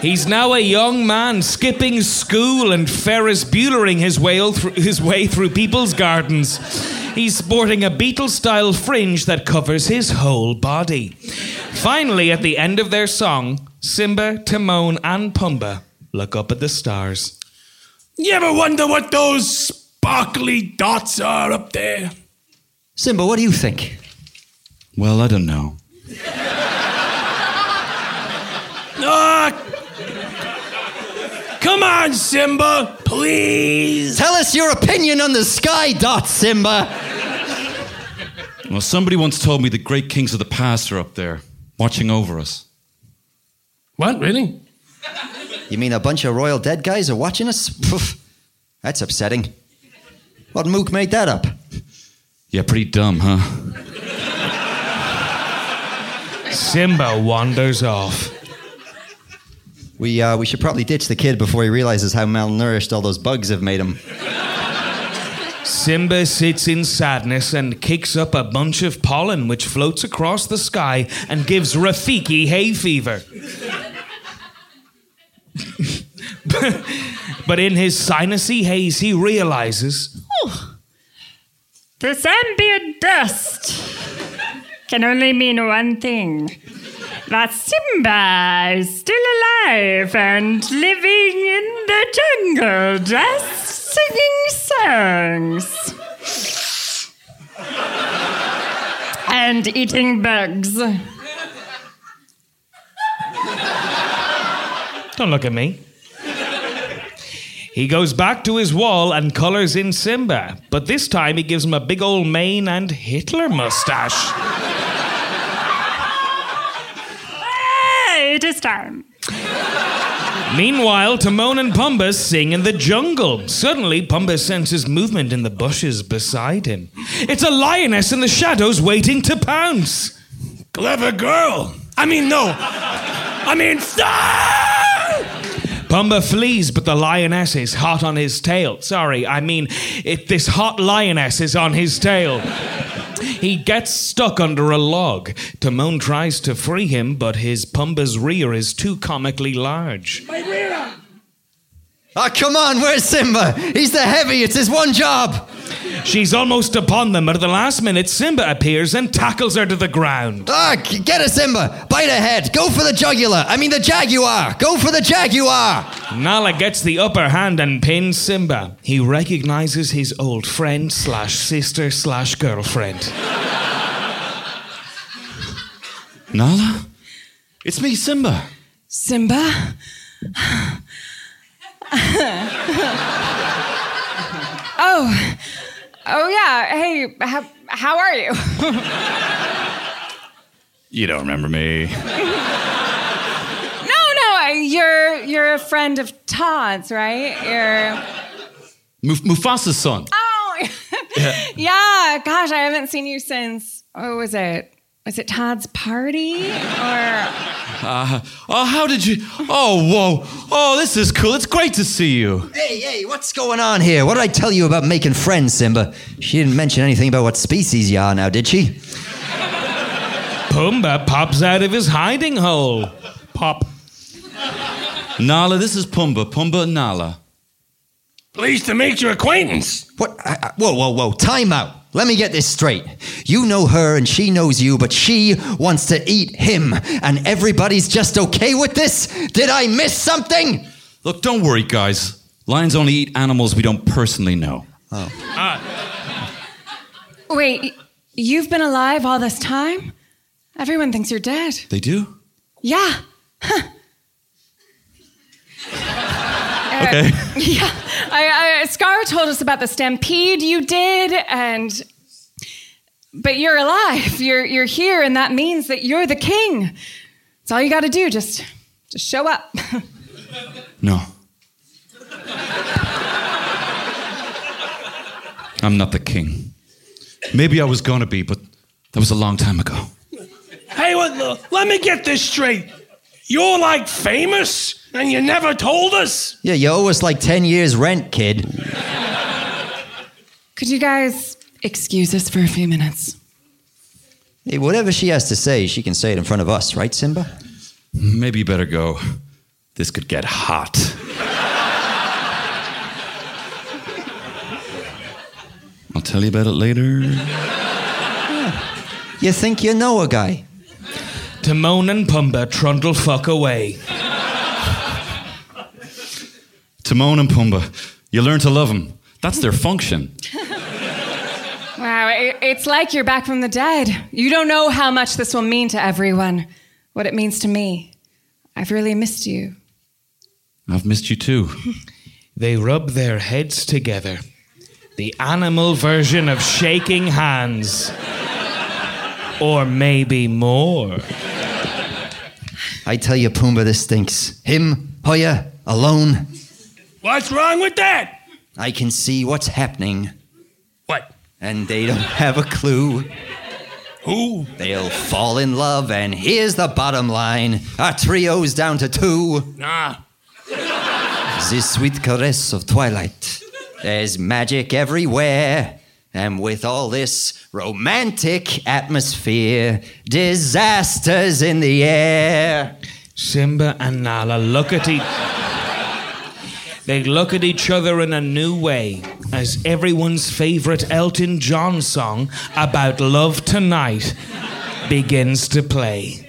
S2: He's now a young man skipping school and Ferris Buellering his way, through, his way through people's gardens. He's sporting a Beatle style fringe that covers his whole body. Finally, at the end of their song, Simba, Timon, and Pumbaa look up at the stars.
S4: You ever wonder what those sparkly dots are up there?
S1: Simba, what do you think?
S5: Well, I don't know.
S4: Ah! Come on, Simba, please.
S1: Tell us your opinion on the sky dot, Simba.
S5: Well, somebody once told me the great kings of the past are up there, watching over us.
S4: What, really?
S1: You mean a bunch of royal dead guys are watching us? Poof. That's upsetting. What mook made that up?
S5: Yeah, pretty dumb, huh?
S2: Simba wanders off.
S1: We uh, we should probably ditch the kid before he realizes how malnourished all those bugs have made him.
S2: Simba sits in sadness and kicks up a bunch of pollen which floats across the sky and gives Rafiki hay fever. but in his sinusy haze, he realizes
S10: This ambient dust can only mean one thing. That Simba is still alive and living in the jungle, just singing songs. and eating bugs.
S2: Don't look at me. He goes back to his wall and colors in Simba, but this time he gives him a big old mane and Hitler mustache.
S10: It is time.
S2: Meanwhile, Timon and Pumbaa sing in the jungle. Suddenly, Pumbaa senses movement in the bushes beside him. It's a lioness in the shadows waiting to pounce.
S4: Clever girl. I mean, no. I mean, stop!
S2: Pumbaa flees, but the lioness is hot on his tail. Sorry, I mean, it, this hot lioness is on his tail. He gets stuck under a log. Timon tries to free him, but his Pumbaa's rear is too comically large. My rear!
S1: Ah, come on, where's Simba? He's the heavy, it's his one job.
S2: She's almost upon them, but at the last minute, Simba appears and tackles her to the ground.
S1: Ah, get her, Simba. Bite her head! Go for the jugular. I mean, the jaguar. Go for the jaguar.
S2: Nala gets the upper hand and pins Simba. He recognizes his old friend slash sister slash girlfriend.
S5: Nala? It's me, Simba.
S7: Simba? oh, oh yeah. Hey, how, how are you?
S11: You don't remember me.
S7: no, no, I- you're you're a friend of Todd's, right? You're.
S11: Muf- Mufasa's son.
S7: Oh, yeah. Gosh, I haven't seen you since. What was it? Was it Todd's party or?
S11: Uh, oh, how did you? Oh, whoa. Oh, this is cool. It's great to see you.
S1: Hey, hey, what's going on here? What did I tell you about making friends, Simba? She didn't mention anything about what species you are now, did she?
S2: Pumbaa pops out of his hiding hole. Pop.
S11: Nala, this is Pumbaa. Pumbaa Nala.
S4: Pleased to make your acquaintance.
S1: What? I, I, whoa, whoa, whoa. Time out. Let me get this straight. You know her and she knows you, but she wants to eat him, and everybody's just okay with this? Did I miss something?
S11: Look, don't worry, guys. Lions only eat animals we don't personally know.
S7: Oh. Ah. Wait, you've been alive all this time? Everyone thinks you're dead.
S11: They do?
S7: Yeah. Huh. Uh,
S11: Okay.
S7: Yeah. I, I, Scar told us about the stampede you did, and. But you're alive. You're, you're here, and that means that you're the king. That's all you got to do. Just, just show up.
S11: No. I'm not the king. Maybe I was gonna be, but that was a long time ago.
S4: Hey, what, let me get this straight. You're like famous, and you never told us.
S1: Yeah, you owe us like 10 years' rent, kid.
S7: Could you guys excuse us for a few minutes?
S1: Hey, whatever she has to say, she can say it in front of us, right, Simba?
S11: Maybe you better go. This could get hot. I'll tell you about it later.
S1: You think you know a guy?
S2: Timon and Pumbaa trundle fuck away.
S11: Timon and Pumbaa, you learn to love them. That's their function.
S7: Wow, it, it's like you're back from the dead. You don't know how much this will mean to everyone, what it means to me. I've really missed you.
S11: I've missed you too.
S2: They rub their heads together. The animal version of shaking hands. Or maybe more.
S1: I tell you, Pumbaa, this stinks. Him, Hoya, alone.
S4: What's wrong with that?
S1: I can see what's happening.
S4: What?
S1: And they don't have a clue.
S4: Who?
S1: They'll fall in love, and here's the bottom line our trio's down to two.
S4: Nah.
S1: The sweet caress of twilight. There's magic everywhere. And with all this romantic atmosphere, disasters in the air.
S2: Simba and Nala look at each They look at each other in a new way as everyone's favorite Elton John song about love tonight begins to play.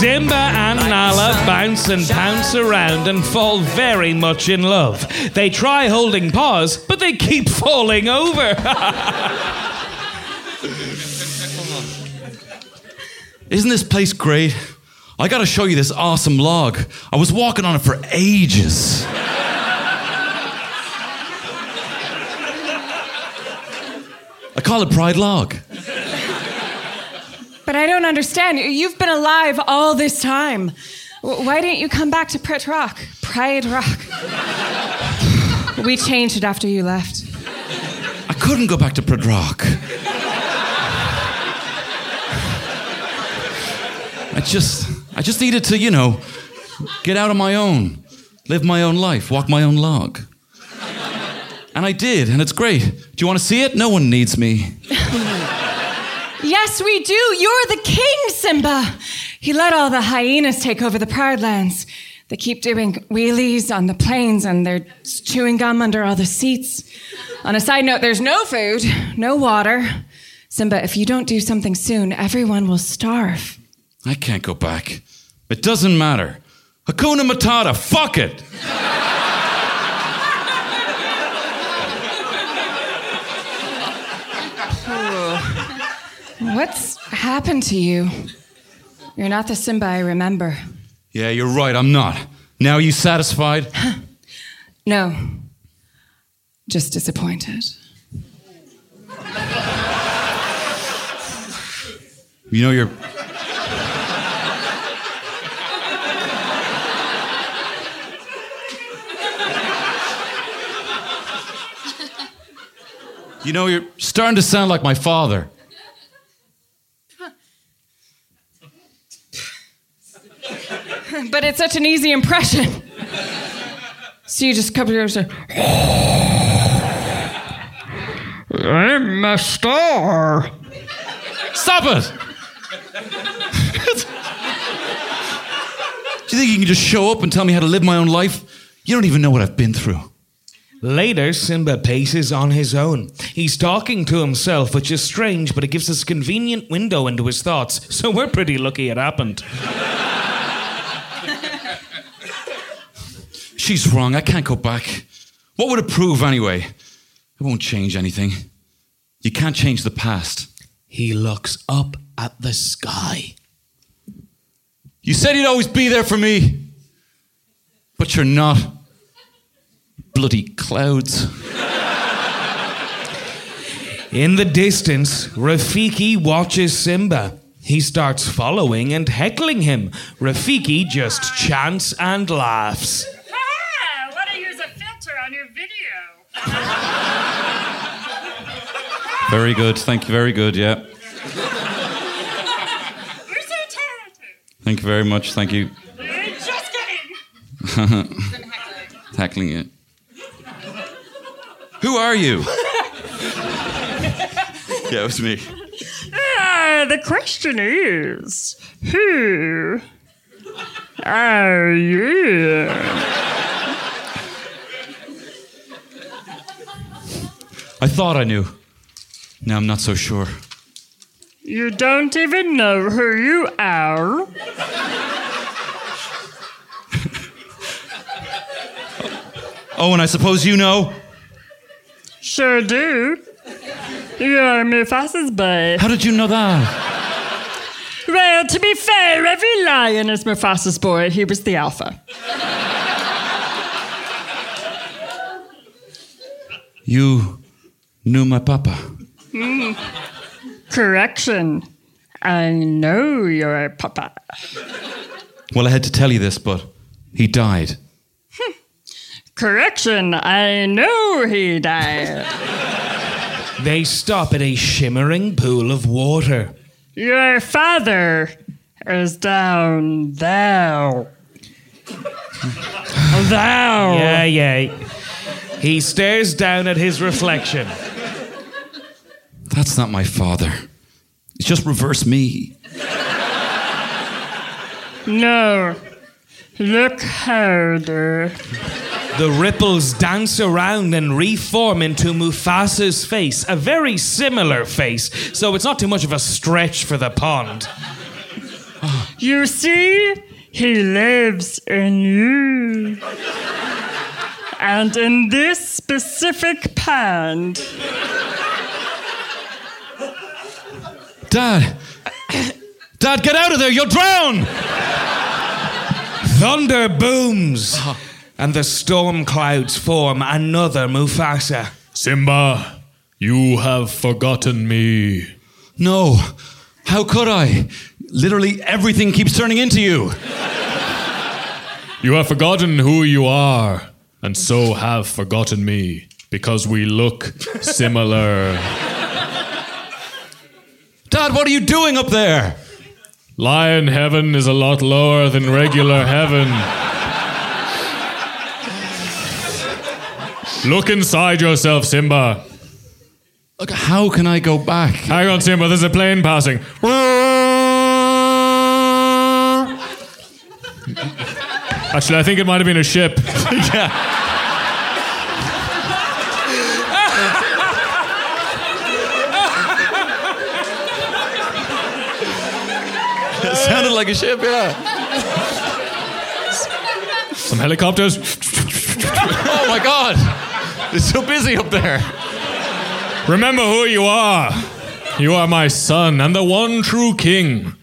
S2: Simba and Nala bounce and pounce around and fall very much in love. They try holding paws, but they keep falling over.
S11: Isn't this place great? I gotta show you this awesome log. I was walking on it for ages. I call it Pride Log.
S7: But I don't understand. You've been alive all this time. Why didn't you come back to Pret Rock? Pride Rock. we changed it after you left.
S11: I couldn't go back to Pride Rock. I just, I just needed to, you know, get out on my own, live my own life, walk my own log. And I did, and it's great. Do you want to see it? No one needs me.
S7: Yes, we do. You're the king, Simba. He let all the hyenas take over the Pride Lands. They keep doing wheelies on the plains and they're chewing gum under all the seats. On a side note, there's no food, no water. Simba, if you don't do something soon, everyone will starve.
S11: I can't go back. It doesn't matter. Hakuna Matata, fuck it!
S7: What's happened to you? You're not the Simba I remember.
S11: Yeah, you're right, I'm not. Now are you satisfied?
S7: No. Just disappointed.
S11: You know you're. You know, you're starting to sound like my father.
S7: but it's such an easy impression. So you just come here and say,
S10: I'm a star.
S11: Stop it! Do you think you can just show up and tell me how to live my own life? You don't even know what I've been through.
S2: Later, Simba paces on his own. He's talking to himself, which is strange, but it gives us a convenient window into his thoughts, so we're pretty lucky it happened.
S11: She's wrong. I can't go back. What would it prove anyway? It won't change anything. You can't change the past.
S2: He looks up at the sky.
S11: You said you'd always be there for me, but you're not. Bloody clouds.
S2: In the distance, Rafiki watches Simba. He starts following and heckling him. Rafiki just chants and laughs.
S10: Ah, want to use a filter on your video?
S11: Very good. Thank you. Very good. Yeah.
S10: You're so talented.
S11: Thank you very much. Thank you.
S10: Just kidding.
S11: Tackling it. Who are you? yeah, it was me.
S10: Ah, the question is, who are you?
S11: I thought I knew. Now I'm not so sure.
S10: You don't even know who you are.
S11: Oh, and I suppose you know?
S10: Sure do. You're Mufasa's boy.
S11: How did you know that?
S10: Well, to be fair, every lion is Mufasa's boy. He was the alpha.
S11: You knew my papa.
S10: Hmm. Correction. I know your papa.
S11: Well, I had to tell you this, but he died.
S10: Correction. I know he died.
S2: They stop at a shimmering pool of water.
S10: Your father is down there. Thou.
S2: Yeah, yeah. He stares down at his reflection.
S11: That's not my father. It's just reverse me.
S10: No. Look harder.
S2: The ripples dance around and reform into Mufasa's face, a very similar face, so it's not too much of a stretch for the pond.
S10: You see, he lives in you. And in this specific pond.
S11: Dad! Dad, get out of there! You'll drown!
S2: Thunder booms, and the storm clouds form another Mufasa.
S3: Simba, you have forgotten me.
S11: No. How could I? Literally everything keeps turning into you.
S3: You have forgotten who you are, and so have forgotten me, because we look similar.
S11: Dad, what are you doing up there?
S3: Lion heaven is a lot lower than regular heaven. Look inside yourself, Simba.
S11: Look, how can I go back?
S3: Hang on, Simba, there's a plane passing. Actually, I think it might have been a ship.
S1: It like a ship, yeah.
S3: Some helicopters.
S1: Oh my god. It's so busy up there.
S3: Remember who you are. You are my son and the one true king.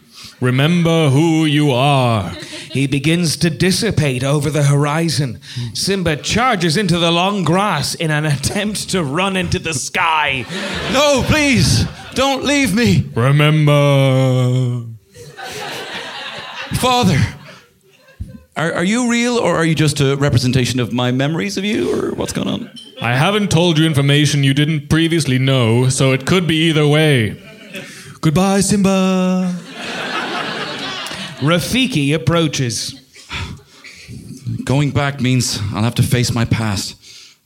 S3: Remember who you are.
S2: He begins to dissipate over the horizon. Simba charges into the long grass in an attempt to run into the sky.
S1: No, please. Don't leave me.
S3: Remember.
S1: Father. Are, are you real or are you just a representation of my memories of you or what's going on?
S3: I haven't told you information you didn't previously know, so it could be either way. Goodbye, Simba.
S2: Rafiki approaches.
S1: Going back means I'll have to face my past.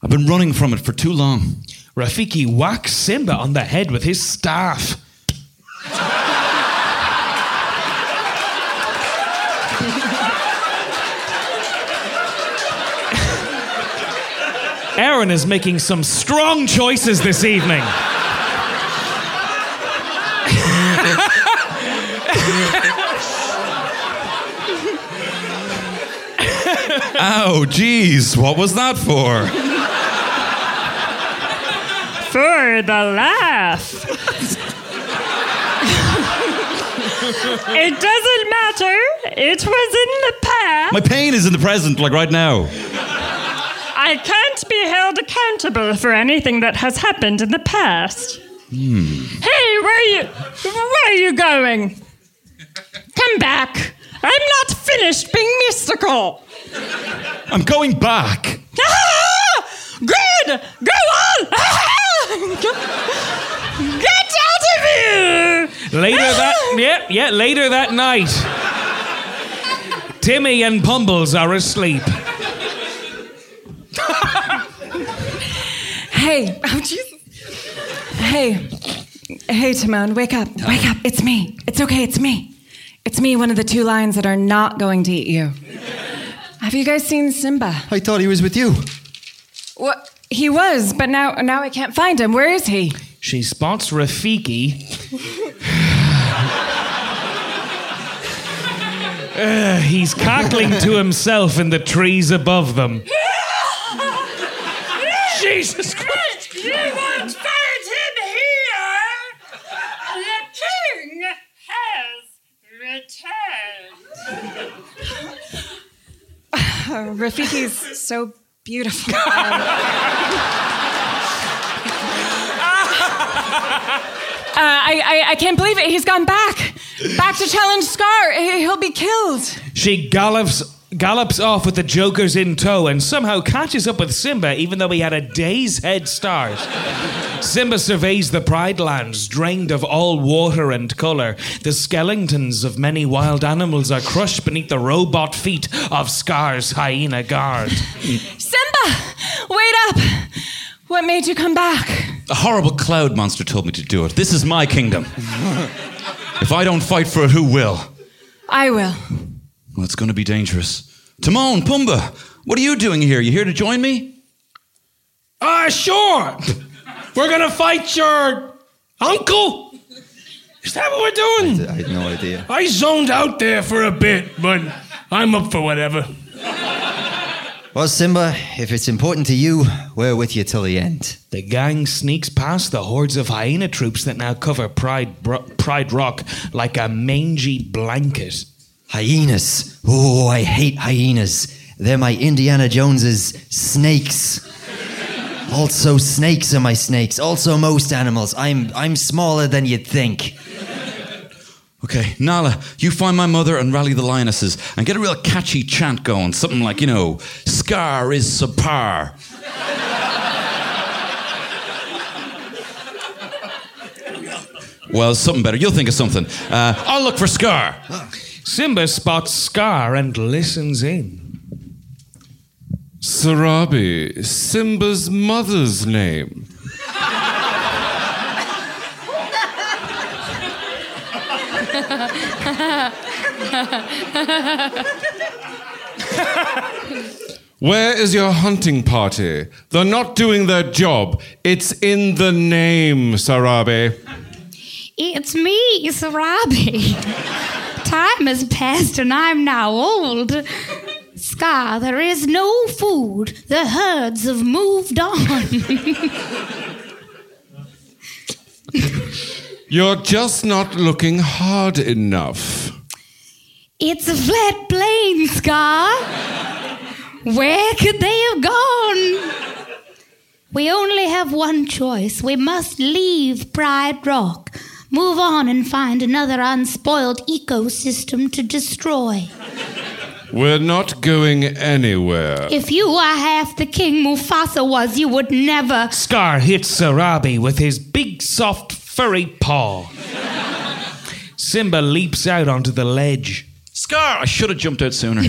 S1: I've been running from it for too long.
S2: Rafiki whacks Simba on the head with his staff. Aaron is making some strong choices this evening.
S1: oh, jeez, what was that for?
S10: For the laugh. it doesn't matter. It was in the past.
S1: My pain is in the present, like right now.
S10: I can't be held accountable for anything that has happened in the past. Hey, where are you? Where are you going? Come back. I'm not finished being mystical.
S1: I'm going back.
S10: Ah! Good. Go on. Get out of here.
S2: Later that yeah, yeah, later that night. Timmy and Pumbles are asleep.
S7: Hey, oh Jesus. Hey, hey, Timon, wake up, wake up. It's me. It's okay. It's me. It's me, one of the two lions that are not going to eat you. Have you guys seen Simba?
S1: I thought he was with you.
S7: What? He was, but now, now I can't find him. Where is he?
S2: She spots Rafiki. Uh, he's cackling to himself in the trees above them.
S10: Jesus Christ! You won't find him here. The king has returned.
S7: Oh, Rafiki's so beautiful. Uh, I, I, I can't believe it. He's gone back. Back to challenge Scar. He- He'll be killed.
S2: She gallops gallops off with the jokers in tow and somehow catches up with Simba even though he had a day's head start. Simba surveys the Pride Lands, drained of all water and colour. The skeletons of many wild animals are crushed beneath the robot feet of Scar's hyena guard.
S7: Simba, wait up. What made you come back?
S1: A horrible cloud monster told me to do it. This is my kingdom. if I don't fight for it, who will?
S7: I will.
S1: Well, it's going to be dangerous. Timon, Pumbaa, what are you doing here? You here to join me?
S4: Ah, sure. We're gonna fight your uncle. Is that what we're doing?
S1: I had no idea.
S4: I zoned out there for a bit, but I'm up for whatever.
S1: Well, Simba, if it's important to you, we're with you till the end.
S2: The gang sneaks past the hordes of hyena troops that now cover Pride, Bro- Pride Rock like a mangy blanket.
S1: Hyenas. Oh, I hate hyenas. They're my Indiana Jones's snakes. Also, snakes are my snakes. Also, most animals. I'm I'm smaller than you'd think. Okay, Nala, you find my mother and rally the lionesses and get a real catchy chant going. Something like, you know, Scar is subpar. well, something better. You'll think of something. Uh, I'll look for Scar.
S2: Simba spots Scar and listens in.
S5: Sarabi, Simba's mother's name. Where is your hunting party? They're not doing their job. It's in the name, Sarabi.
S6: It's me, Sarabi. Time has passed and I'm now old. Scar, there is no food. The herds have moved on.
S5: You're just not looking hard enough.
S6: it's a flat plain, Scar. Where could they have gone? We only have one choice. We must leave Pride Rock, move on and find another unspoiled ecosystem to destroy.
S5: We're not going anywhere.
S6: If you were half the king Mufasa was, you would never.
S2: Scar hits Sarabi with his big, soft, furry paw. Simba leaps out onto the ledge.
S11: Scar, I should have jumped out sooner.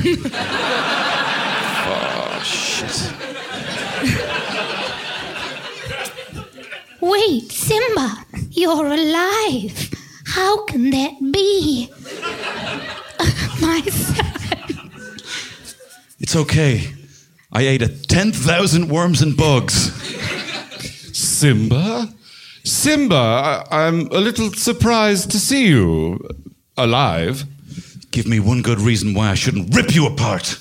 S11: oh, shit.
S6: Wait, Simba, you're alive. How can that be? My son.
S11: It's okay. I ate a 10,000 worms and bugs.
S5: Simba? Simba, I- I'm a little surprised to see you alive.
S11: Give me one good reason why I shouldn't rip you apart.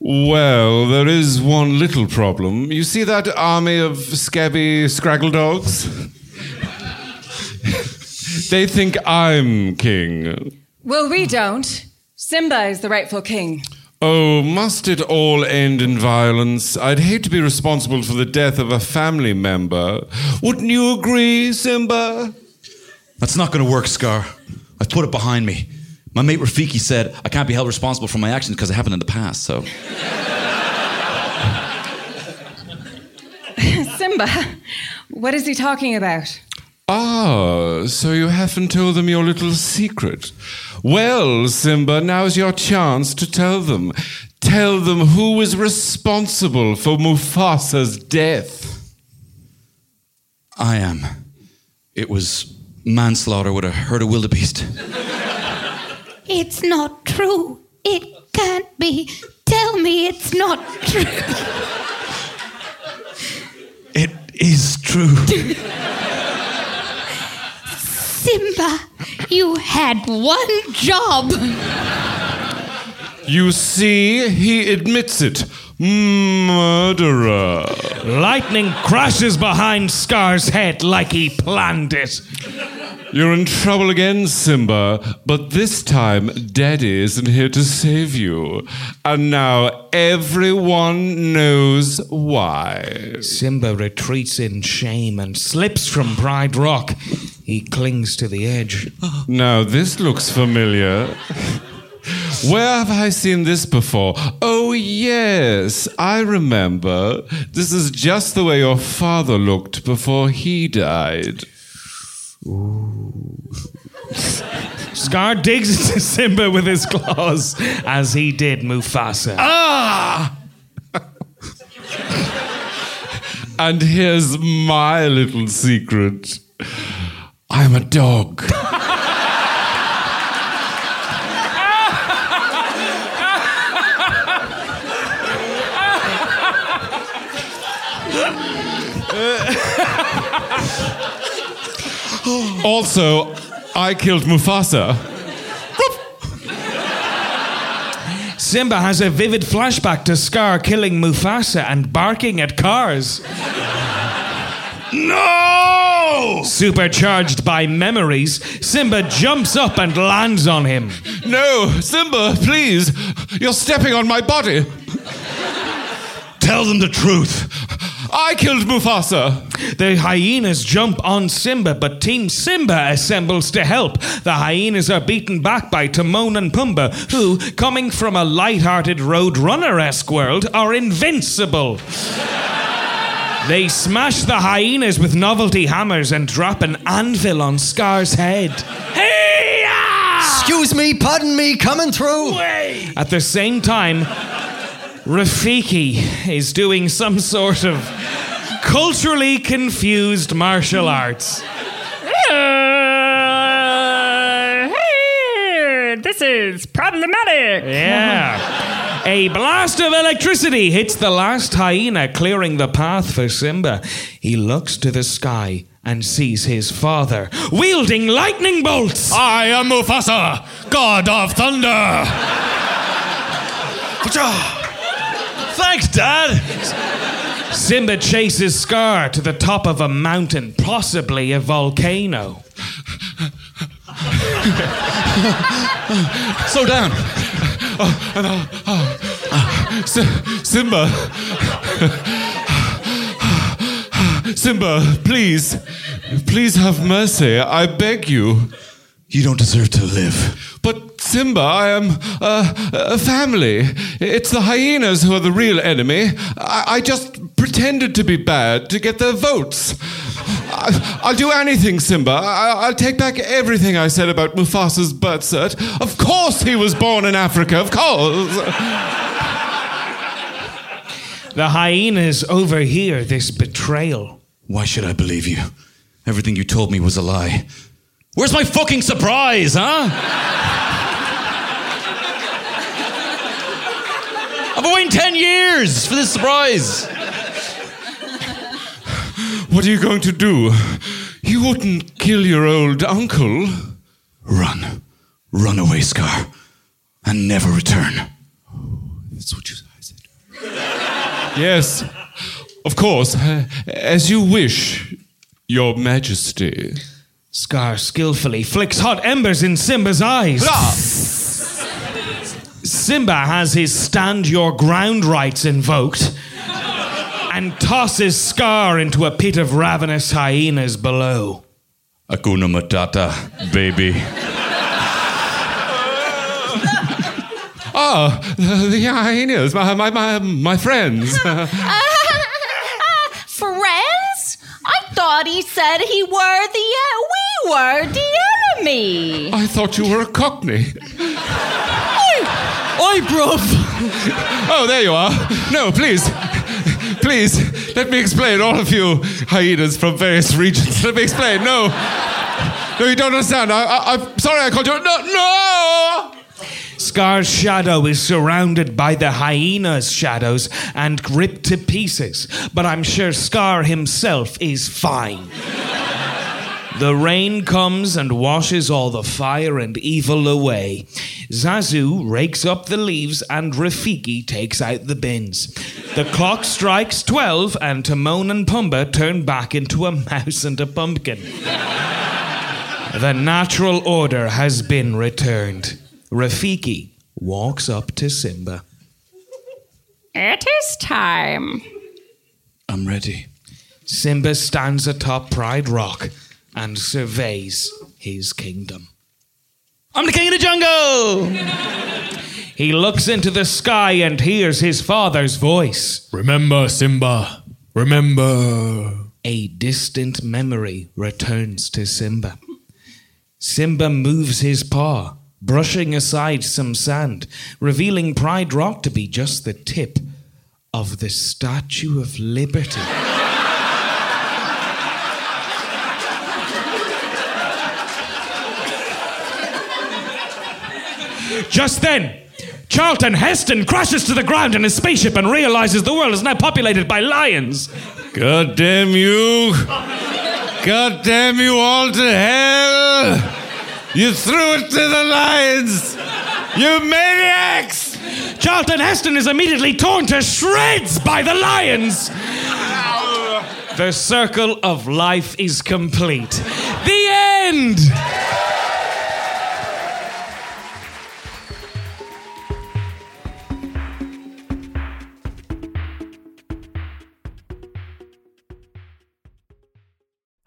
S5: Well, there is one little problem. You see that army of scabby scraggle dogs? They think I'm king.
S7: Well, we don't. Simba is the rightful king.
S5: Oh, must it all end in violence? I'd hate to be responsible for the death of a family member. Wouldn't you agree, Simba?
S11: That's not going to work, Scar. I've put it behind me. My mate Rafiki said I can't be held responsible for my actions because it happened in the past, so.
S7: Simba, what is he talking about?
S5: Ah, so you haven't told them your little secret. Well, Simba, now's your chance to tell them. Tell them who is responsible for Mufasa's death.
S11: I am. It was manslaughter with a herd of wildebeest.
S6: It's not true. It can't be. Tell me it's not true.
S11: It is true.
S6: Simba, you had one job.
S5: You see, he admits it. Murderer.
S2: Lightning crashes behind Scar's head like he planned it.
S5: You're in trouble again, Simba, but this time Daddy isn't here to save you. And now everyone knows why.
S2: Simba retreats in shame and slips from Pride Rock. He clings to the edge.
S5: Now, this looks familiar. Where have I seen this before? Oh, yes, I remember. This is just the way your father looked before he died.
S2: Scar digs into Simba with his claws, as he did Mufasa.
S5: Ah! and here's my little secret I'm a dog. also, I killed Mufasa.
S2: Simba has a vivid flashback to Scar killing Mufasa and barking at cars.
S11: No!
S2: Supercharged by memories, Simba jumps up and lands on him.
S5: No, Simba, please. You're stepping on my body.
S11: Tell them the truth.
S5: I killed Mufasa.
S2: The hyenas jump on Simba, but Team Simba assembles to help. The hyenas are beaten back by Timon and Pumbaa, who, coming from a light-hearted Roadrunner esque world, are invincible. They smash the hyenas with novelty hammers and drop an anvil on Scar's head. Hey!
S1: Excuse me, pardon me, coming through.
S2: At the same time, Rafiki is doing some sort of culturally confused martial arts.
S10: Uh, hey, this is problematic.
S2: Yeah. A blast of electricity hits the last hyena, clearing the path for Simba. He looks to the sky and sees his father wielding lightning bolts.
S3: I am Mufasa, god of thunder.
S11: Thanks, Dad.
S2: Simba chases Scar to the top of a mountain, possibly a volcano.
S11: Slow down.
S5: S- Simba. Simba, please. Please have mercy. I beg you.
S11: You don't deserve to live.
S5: But Simba, I am uh, a family. It's the hyenas who are the real enemy. I, I just pretended to be bad to get their votes. I, I'll do anything, Simba. I, I'll take back everything I said about Mufasa's birth cert. Of course he was born in Africa, of course.
S2: The hyenas overhear this betrayal.
S11: Why should I believe you? Everything you told me was a lie. Where's my fucking surprise, huh? I've been waiting 10 years for this surprise.
S5: What are you going to do? You wouldn't kill your old uncle.
S11: Run. Run away, Scar. And never return.
S5: That's what you said. Yes, of course. uh, As you wish, Your Majesty.
S2: Scar skillfully flicks hot embers in Simba's eyes. Simba has his stand your ground rights invoked and tosses Scar into a pit of ravenous hyenas below.
S11: Hakuna Matata, baby.
S5: oh, the, the hyenas, my, my, my, my friends.
S8: Friends? I thought he said he were the uh, we were the enemy.
S5: I thought you were a cockney.
S9: Oi, bruv!
S5: Oh, there you are. No, please. Please, let me explain, all of you hyenas from various regions. Let me explain. No. No, you don't understand. I, I'm sorry I called you. No, no!
S2: Scar's shadow is surrounded by the hyena's shadows and ripped to pieces, but I'm sure Scar himself is fine. The rain comes and washes all the fire and evil away. Zazu rakes up the leaves and Rafiki takes out the bins. The clock strikes 12 and Timon and Pumbaa turn back into a mouse and a pumpkin. The natural order has been returned. Rafiki walks up to Simba.
S10: It is time.
S11: I'm ready.
S2: Simba stands atop Pride Rock and surveys his kingdom. I'm the king of the jungle! he looks into the sky and hears his father's voice.
S3: Remember, Simba. Remember.
S2: A distant memory returns to Simba. Simba moves his paw, brushing aside some sand, revealing Pride Rock to be just the tip of the Statue of Liberty. Just then, Charlton Heston crashes to the ground in his spaceship and realizes the world is now populated by lions.
S5: God damn you. God damn you all to hell. You threw it to the lions. You maniacs.
S2: Charlton Heston is immediately torn to shreds by the lions. The circle of life is complete. The end!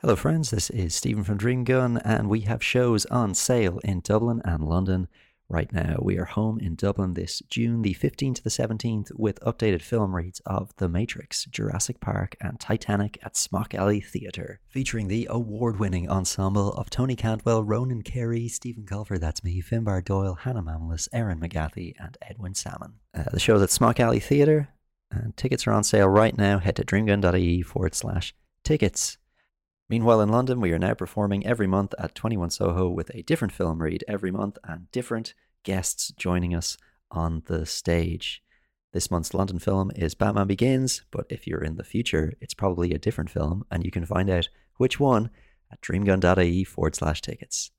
S1: Hello, friends. This is Stephen from Dreamgun, and we have shows on sale in Dublin and London right now. We are home in Dublin this June the 15th to the 17th with updated film reads of The Matrix, Jurassic Park, and Titanic at Smock Alley Theatre, featuring the award winning ensemble of Tony Cantwell, Ronan Carey, Stephen Culver, that's me, Finbar Doyle, Hannah Mamalis, Erin McGathy, and Edwin Salmon. Uh, the show's at Smock Alley Theatre, and tickets are on sale right now. Head to dreamgun.ie forward slash tickets. Meanwhile, in London, we are now performing every month at 21 Soho with a different film read every month and different guests joining us on the stage. This month's London film is Batman Begins, but if you're in the future, it's probably a different film, and you can find out which one at dreamgun.ie forward slash tickets.